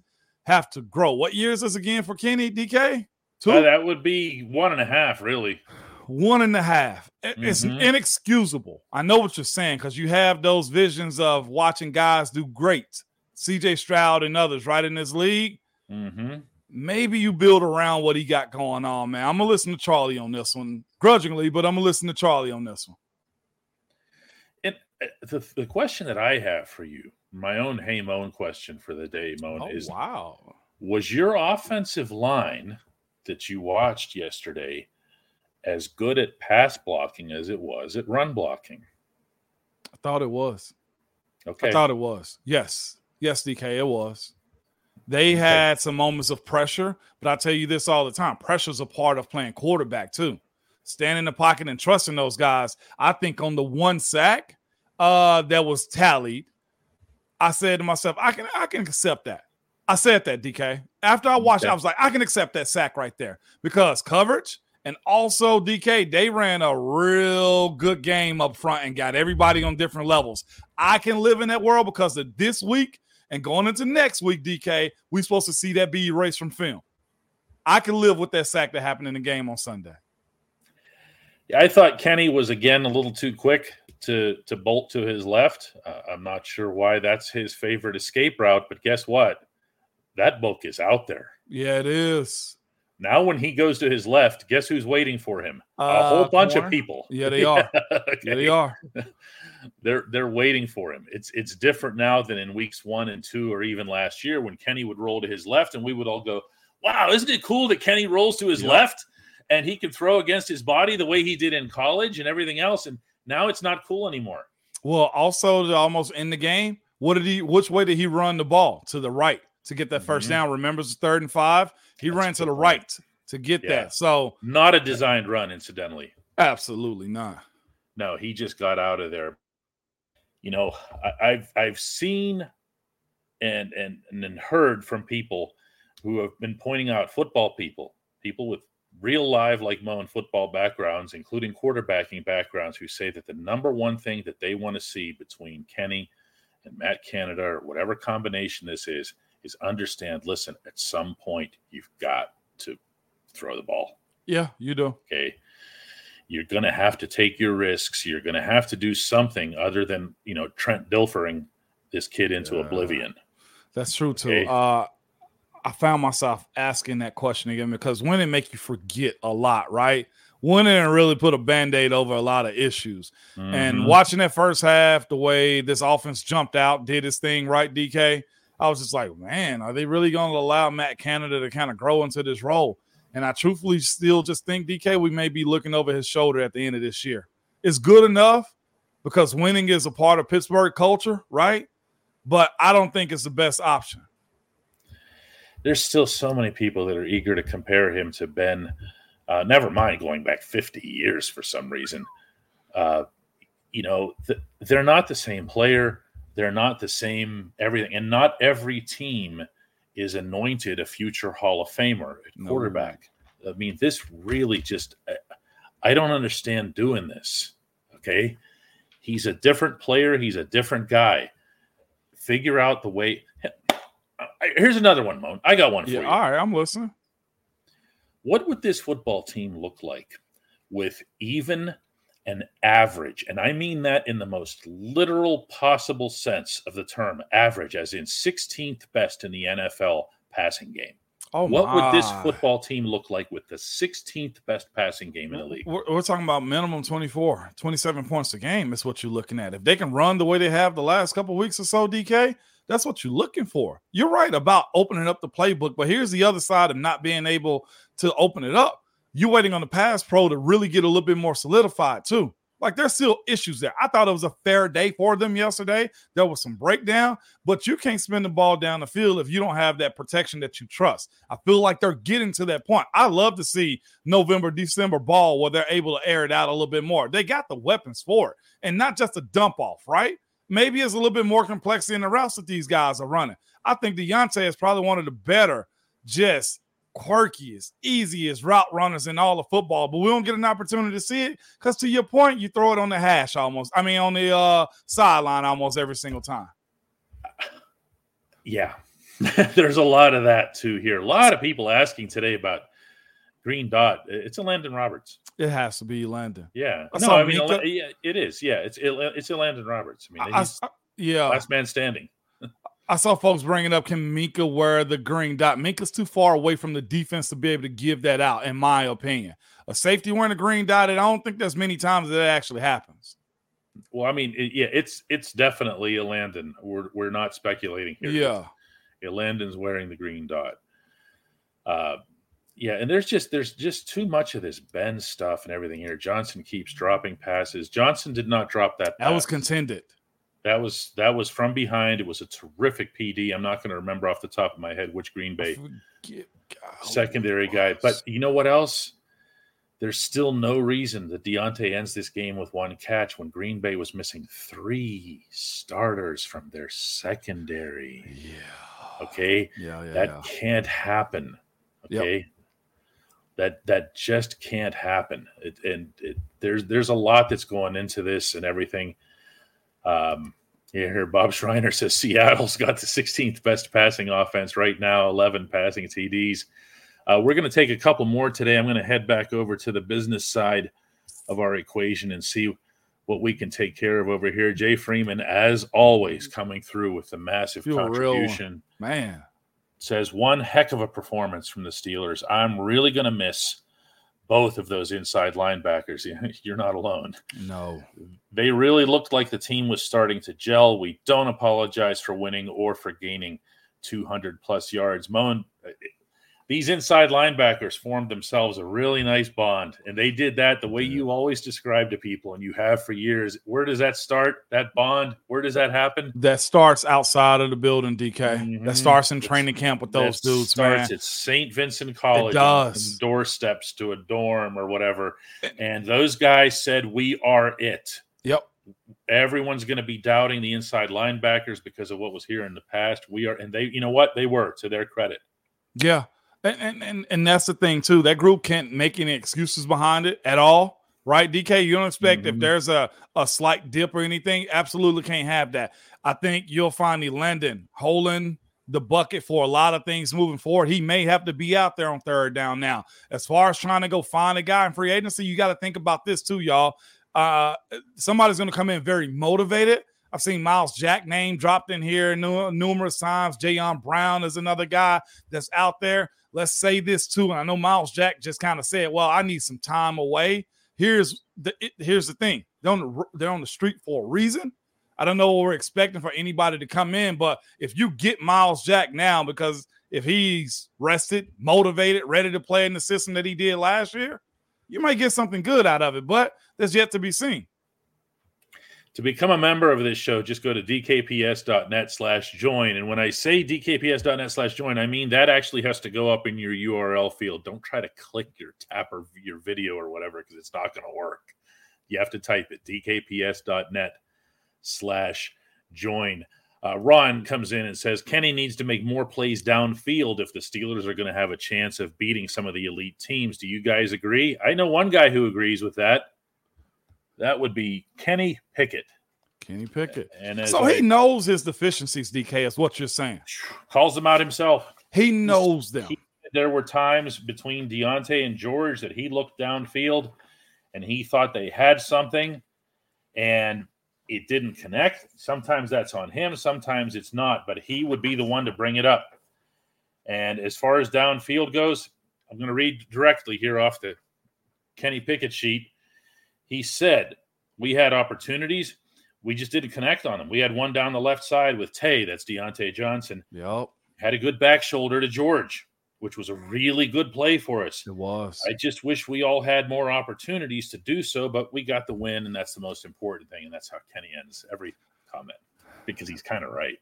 have to grow. What year is this again for Kenny DK? Two. Uh, that would be one and a half, really. One and a half. It's mm-hmm. inexcusable. I know what you're saying because you have those visions of watching guys do great. CJ Stroud and others right in this league Mm-hmm. Maybe you build around what he got going on, man. I'm gonna listen to Charlie on this one, grudgingly, but I'm gonna listen to Charlie on this one. The, the question that I have for you, my own Hey Moan question for the day, Moan, oh, is wow. Was your offensive line that you watched yesterday as good at pass blocking as it was at run blocking? I thought it was. Okay. I thought it was. Yes. Yes, DK, it was. They had some moments of pressure, but I tell you this all the time pressure's a part of playing quarterback too. Stand in the pocket and trusting those guys. I think on the one sack uh, that was tallied, I said to myself, I can I can accept that. I said that, DK. After I watched, okay. I was like, I can accept that sack right there because coverage and also DK, they ran a real good game up front and got everybody on different levels. I can live in that world because of this week and going into next week, DK, we supposed to see that be erased from film. I can live with that sack that happened in the game on Sunday. Yeah, I thought Kenny was again a little too quick to to bolt to his left. Uh, I'm not sure why that's his favorite escape route, but guess what? That book is out there. Yeah, it is. Now, when he goes to his left, guess who's waiting for him? Uh, a whole bunch corner? of people. Yeah, they <laughs> are. <laughs> okay. Yeah, they are. <laughs> they're they're waiting for him. It's it's different now than in weeks one and two, or even last year when Kenny would roll to his left, and we would all go, "Wow, isn't it cool that Kenny rolls to his left and he can throw against his body the way he did in college and everything else?" And now it's not cool anymore. Well, also to almost end the game, what did he? Which way did he run the ball? To the right to get that 1st mm-hmm. down. Remembers third and five. He That's ran to the point. right to get Yeah. that. So Not a designed run, incidentally. absolutely not. No, he just got out of there. You know, I, I've I've seen and and and heard from people who have been pointing out football people, people with real live like Mo and football backgrounds, including quarterbacking backgrounds, who say that the number one thing that they want to see between Kenny and Matt Canada or whatever combination this is is understand. Listen, at some point you've got to throw the ball. Yeah, you do. Okay. You're going to have to take your risks. You're going to have to do something other than, you know, Trent Dilfering this kid into Yeah. oblivion. That's true too. Okay. Uh, I found myself asking that question again because winning make you forget a lot, right? Winning and really put a band-aid over a lot of issues. And Mhm. watching that first half, the way this offense jumped out, did his thing, right, DK? I was just like, man, are they really going to allow Matt Canada to kind of grow into this role? And I truthfully still just think DK, we may be looking over his shoulder at the end of this year. It's good enough because winning is a part of Pittsburgh culture, right? But I don't think it's the best option. There's still so many people that are eager to compare him to Ben. Uh, never mind going back 50 years for some reason. Uh, you know, th- they're not the same player. They're not the same everything. And not every team is anointed a future Hall of Famer at No. quarterback. I mean, this really just, I don't understand doing this. Okay. He's a different player. He's a different guy. Figure out the way. Here's another one, Moan. I got one for Yeah, you. all right, I'm listening. What would this football team look like with even an average, and I mean that in the most literal possible sense of the term, average, as in 16th best in the NFL passing game? Oh, what would this football team look like with the 16th best passing game in the league? We're, we're talking about minimum 24, 27 points a game. Is what you're looking at. If they can run the way they have the last couple weeks or so, DK, that's what you're looking for. You're right about opening up the playbook, but here's the other side of not being able to open it up. You're waiting on the pass pro to really get a little bit more solidified too. Like there's still issues there. I thought it was a fair day for them yesterday. There was some breakdown, but you can't spin the ball down the field if you don't have that protection that you trust. I feel like they're getting to that point. I love to see November, December ball where they're able to air it out a little bit more. They got the weapons for it and not just a dump off, right? Maybe it's a little bit more complexity in the routes that these guys are running. I think Diontae is probably one of the better, just quirkiest, easiest route runners in all of football, but we don't get an opportunity to see it because to your point, you throw it on the hash almost. I mean, on the uh, sideline almost every single time. Yeah, <laughs> there's a lot of that too here. A lot of people asking today about Green Dot. It's a Landon Roberts. It has to be Landon. Yeah, I no, I mean, Mika- yeah, it is. Yeah, it's it, it's a Landon Roberts. I mean, I- I- yeah, last man standing. I saw folks bringing up can Minkah wear the green dot. Minkah's too far away from the defense to be able to give that out, in my opinion. A safety wearing a green dot, and I don't think there's many times that, that actually happens. Well, I mean, it, yeah, it's it's definitely a Landon. We're we're not speculating here. Yeah. yeah, Landon's wearing the green dot. Uh, yeah, and there's just there's just too much of this Ben stuff and everything here. Johnson keeps dropping passes. Johnson did not drop that. That was pass. contended. that was that was from behind. It was a terrific PD. I'm not going to remember off the top of my head which Green Bay secondary guy. But you know what else? There's still no reason that Diontae ends this game with one catch when Green Bay was missing three starters from their secondary. yeah, Okay. yeah, yeah, that yeah. can't happen. Yep. That that just can't happen. It, and it, there's there's a lot that's going into this and everything. Um, yeah, here Bob <laughs> Schreiner says Seattle's got the 16th best passing offense right now, 11 passing TDs. Uh, we're going to take a couple more today. I'm going to head back over to the business side of our equation and see what we can take care of over here. Jay Freeman, as always, coming through with the massive Feel a real contribution Man, says one heck of a performance from the Steelers. I'm really going to miss both of those inside linebackers. <laughs> You're not alone. no. They really looked like the team was starting to gel. We don't apologize for winning or for gaining 200 plus yards. Moan, these inside linebackers formed themselves a really nice bond and they did that the way you always describe to people and you have for years. Where does that start that bond? Where does that happen? That starts outside of the building dk Mhm. that starts in It's- training camp with those dudes starts man. at st vincent college does. and doorsteps to a dorm or whatever and those guys said we are it. Yep. Everyone's going to be doubting the inside linebackers because of what was here in the past. We are and they you know what? They were to their credit. Yeah. And, and and and that's the thing too. That group can't make any excuses behind it at all, right? DK, you don't expect if Mhm. there's a a slight dip or anything, absolutely can't have that. I think you'll find the Landon holding the bucket for a lot of things moving forward. He may have to be out there on third down now. As far as trying to go find a guy in free agency, you got to think about this too, y'all. Uh, somebody's going to come in very motivated. I've seen Myles Jack name dropped in here numerous times. Jayon Brown is another guy that's out there. Let's say this too. And I know Myles Jack just kind of said, "Well, I need some time away." Here's the here's the thing. They're on the, they're on the street for a reason. I don't know what we're expecting for anybody to come in, but if you get Myles Jack now, because if he's rested, motivated, ready to play in the system that he did last year, you might get something good out of it. But that's yet to be seen. To become a member of this show, just go to dkps.net slash join. And when I say dkps.net slash join, I mean that actually has to go up in your URL field. Don't try to click your tap or your video or whatever because it's not going to work. You have to type it dkps.net slash join. Uh, Ron comes in and says Kenny needs to make more plays downfield if the Steelers are going to have a chance of beating some of the elite teams. Do you guys agree? I know one guy who agrees with that. That would be Kenny Pickett. Kenny Pickett. And So I- he knows his deficiencies, DK, is what you're saying. calls them out himself. He knows them. He- There were times between Diontae and George that he looked downfield and he thought they had something and it didn't connect. Sometimes that's on him, sometimes it's not, but he would be the one to bring it up. And as far as downfield goes, I'm going to read directly here off the Kenny Pickett sheet. He said, We had opportunities. We just didn't connect on them. We had one down the left side with Tay, that's Diontae Johnson Yep, had a good back shoulder to George, which was a really good play for us. it was. I just wish we all had more opportunities to do so, but we got the win, and that's the most important thing. And that's how Kenny ends every comment because he's kind of right.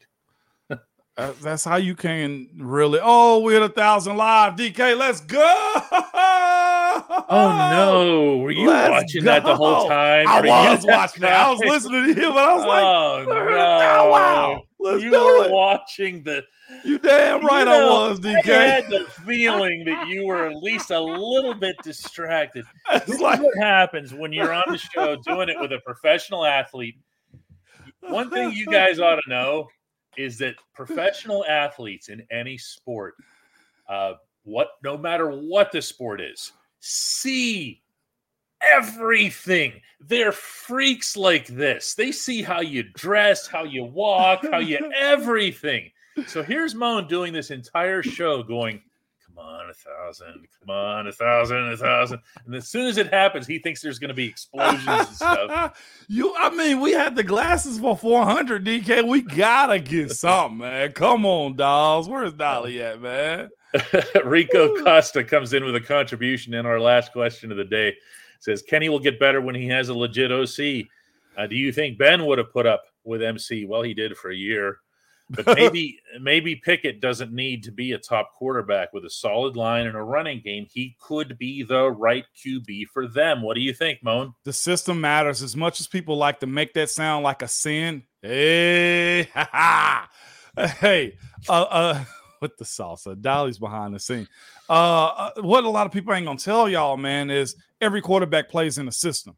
Uh, that's how you can really. Oh, we're at a thousand live, DK. Let's go. <laughs> <laughs> Oh no, were you Let's watching that the whole time? I was <laughs> watching that. I was listening to him, but I was like, oh <laughs> no! wow, let's you were it." watching the. You damn right You I know, was, I had the feeling that you were at least a little bit distracted. It's This like is what happens when you're on the show doing it with a professional athlete. One thing you guys ought to know is that professional athletes in any sport, uh, what no matter what the sport is, see everything. They're freaks like this. They see how you dress, how you walk, how you <laughs> everything. So here's Moan doing this entire show going, come on, a thousand, come on, a thousand, a thousand. And as soon as it happens, he thinks there's going to be explosions and stuff. <laughs> you, I mean, we had the glasses for 400, DK. We gotta get <laughs> something, man. Come on, dolls. Where's Dolly um, at, man? <laughs> Rico Costa comes in with a contribution in our last question of the day. Says Kenny will get better when he has a legit OC. Uh, do you think Ben would have put up with MC? Well, he did for a year, but <laughs> maybe maybe Pickett doesn't need to be a top quarterback with a solid line and a running game. He could be the right QB for them. What do you think, Moan? The system matters as much as people like to make that sound like a sin. Hey, ha, <laughs> ha. hey, uh, uh, with the salsa, Dolly's behind the scene. Uh, uh, what a lot of people ain't gonna tell y'all, man, is every quarterback plays in a system.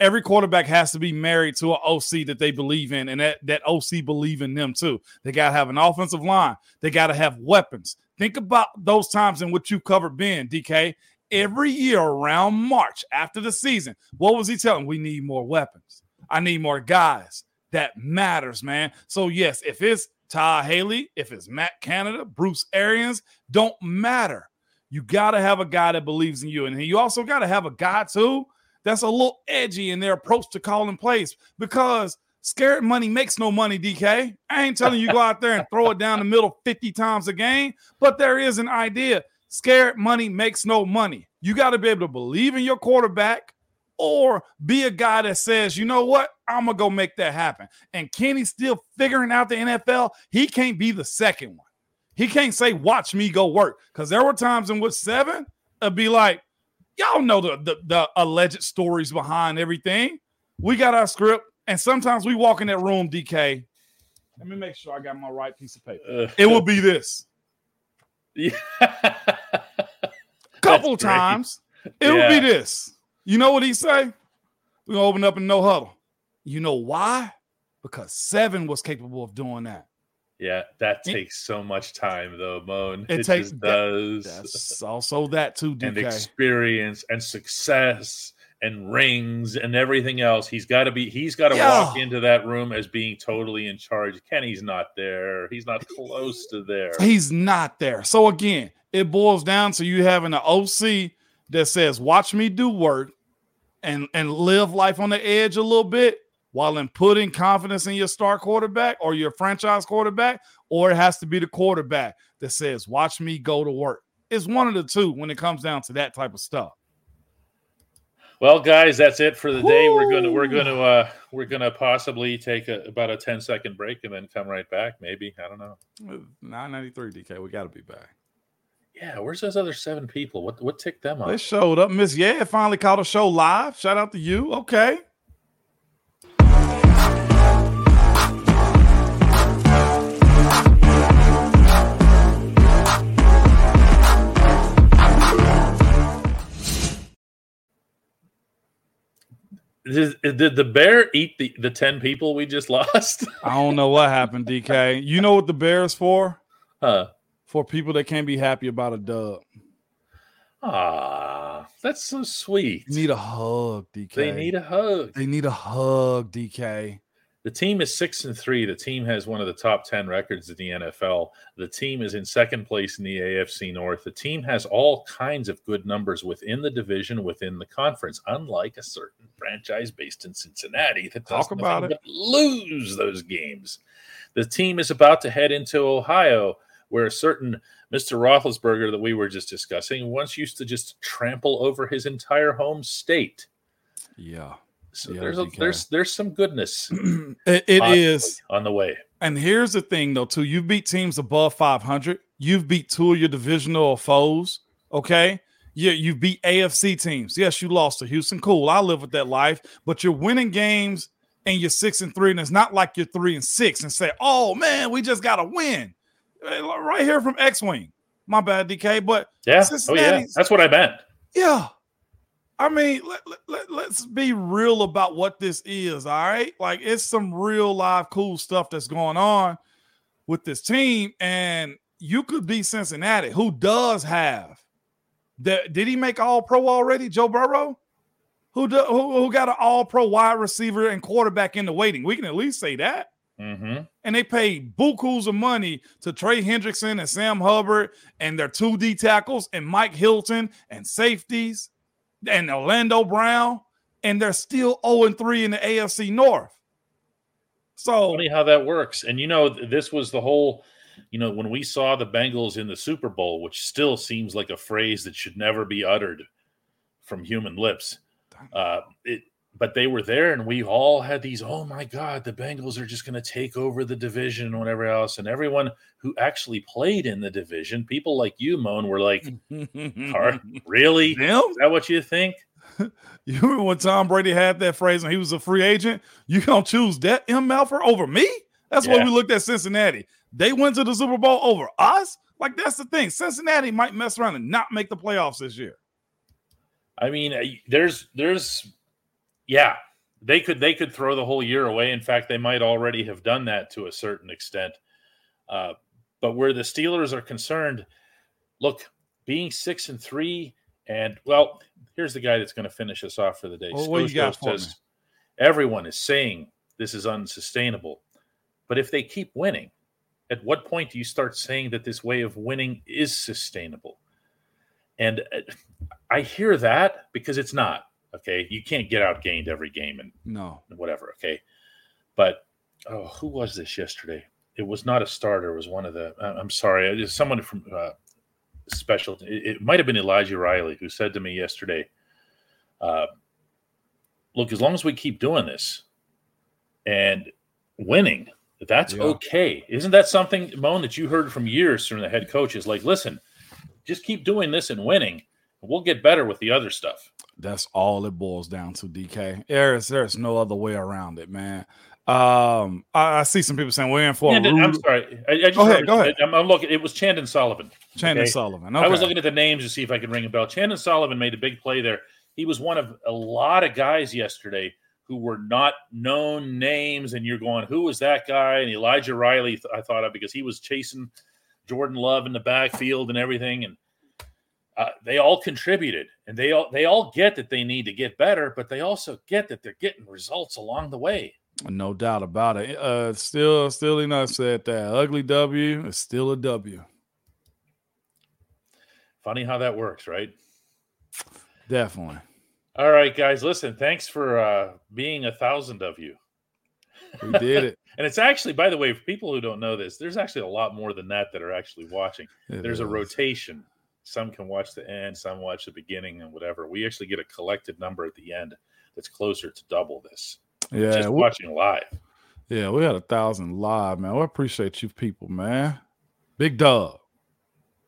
Every quarterback has to be married to an OC that they believe in, and that, that OC believe in them too. They gotta have an offensive line. They gotta have weapons. Think about those times in which you covered Ben, DK. Every year around March after the season, what was he telling? We need more weapons. I need more guys. That matters, man. So yes, if it's Ty Haley, if it's Matt Canada, Bruce Arians, don't matter. You got to have a guy that believes in you. And you also got to have a guy, too, that's a little edgy in their approach to calling plays because scared money makes no money, DK. I ain't telling you go out there and throw it down the middle 50 times a game, but there is an idea. scared money makes no money. You got to be able to believe in your quarterback or be a guy that says, you know what, I'm gonna go make that happen. And Kenny's still figuring out the NFL. He can't be the second one. He can't say, watch me go work. Because there were times in which seven would be like, y'all know the, the, the alleged stories behind everything. We got our script, and sometimes we walk in that room, DK. Let me make sure I got my right piece of paper. Uh, it will be this. <laughs> Yeah. Couple times. It yeah. will be this. You know what he say? We're gonna open up in no huddle. You know why? Because seven was capable of doing that. Yeah, that takes so much time though, Moan. It, it takes does. That's also that too, DK. And experience and success and rings and everything else. He's got to be. He's got to yeah. walk into that room as being totally in charge. Kenny's not there. He's not close to there. He's not there. So again, it boils down to you having an OC that says, "Watch me do work." And and live life on the edge a little bit while in putting confidence in your star quarterback or your franchise quarterback, or it has to be the quarterback that says, "Watch me go to work." It's one of the two when it comes down to that type of stuff. Well, guys, that's it for the day. We're gonna we're gonna uh, we're gonna possibly take a, about a 10 second break and then come right back. Maybe I don't know. 993 DK. We got to be back. Yeah, where's those other seven people? What what ticked them off? They showed up. Miss Yeah finally caught a show live. Shout out to you. Okay. Did, did the bear eat the, the 10 people we just <laughs> lost? I don't know what happened, DK. You know what the bear is for? Huh for people that can't be happy about a dub. Ah, that's so sweet. need a hug, DK. They need a hug. They need a hug, DK. The team is six and three. The team has one of the top 10 records in the NFL. The team is in second place in the AFC North. The team has all kinds of good numbers within the division, within the conference, unlike a certain franchise based in Cincinnati that talk about it lose those games. The team is about to head into Ohio where a certain Mr. Roethlisberger that we were just discussing once used to just trample over his entire home state. Yeah. So yeah, there's a, there's there's some goodness. <clears throat> it, it on, is on the way. And here's the thing, though, too. You've beat teams above 500. You've beat two of your divisional foes. Okay. Yeah, you beat AFC teams. Yes, you lost to Houston. Cool. I live with that life. But you're winning games and you're six and three. And it's not like you're three and six and say, oh man, we just gotta win right here from X Wing. My bad, DK. But yeah, oh yeah, that's what I meant. Yeah, I mean, let, let, let's be real about what this is. All right, like it's some real live cool stuff that's going on with this team, and you could be Cincinnati, who does have that. Did he make All Pro already, Joe Burrow? Who, do, who, who got an All Pro wide receiver and quarterback in the waiting? We can at least say that. Mm-hmm. And they paid bukus of money to Trey Hendrickson and Sam Hubbard and their two D tackles and Mike Hilton and safeties and Orlando Brown. And they're still 0 3 in the AFC North. So funny how that works. And you know, this was the whole, you know, when we saw the Bengals in the Super Bowl, which still seems like a phrase that should never be uttered from human lips. Uh, it but they were there and we all had these oh my god the bengals are just going to take over the division and whatever else and everyone who actually played in the division people like you moan were like <laughs> really? Is that what you think? <laughs> You remember when tom brady had that phrase and he was a free agent? You gonna choose that m Melfer over me? That's yeah. what we looked at cincinnati. They went to the super bowl over us? Like that's the thing. Cincinnati might mess around and not make the playoffs this year. I mean there's there's yeah, they could they could throw the whole year away. In fact, they might already have done that to a certain extent. Uh, but where the Steelers are concerned, look, being six and three, and well, here's the guy that's going to finish us off for the day. Well, what you got for says, Everyone is saying this is unsustainable, but if they keep winning, at what point do you start saying that this way of winning is sustainable? And uh, I hear that because it's not. Okay, you can't get outgained every game and no whatever. Okay, but oh, who was this yesterday? It was not a starter. It was one of the. I'm sorry, it was someone from uh, special. It, it might have been Elijah Riley who said to me yesterday, uh, "Look, as long as we keep doing this and winning, that's Yeah. okay." Isn't that something, Moan, that you heard from years from the head coaches? Like, listen, just keep doing this and winning. We'll get better with the other stuff. That's all it boils down to, DK. There's there's no other way around it, man. Um, I, I see some people saying we're in for a Chandon- I'm sorry. I, I just Go ahead, go ahead. I'm, I'm looking. It was Chandon Sullivan. Chandon okay. Sullivan. I was looking at the names to see if I could ring a bell. Chandon Sullivan made a big play there. He was one of a lot of guys yesterday who were not known names, and you're going, who was that guy?" And Elijah Riley, I thought of because he was chasing Jordan Love in the backfield and everything, and uh, they all contributed, and they all they all get that they need to get better, but they also get that they're getting results along the way. No doubt about it. Uh, still, still enough said that ugly W is still a W. Funny how that works, right? Definitely. All right, guys, listen. Thanks for uh, being a thousand of you. We did it. <laughs> And it's actually, by the way, for people who don't know this, there's actually a lot more than that that are actually watching. It There's a rotation. Some can watch the end, some watch the beginning, and whatever. We actually get a collected number at the end that's closer to double this. Yeah, just watching live. yeah, we had a thousand live, man. We appreciate you people, man. Big dub.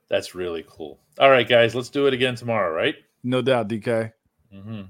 That's really cool. All right, guys, let's do it again tomorrow, right? No doubt, DK. Mm-hmm.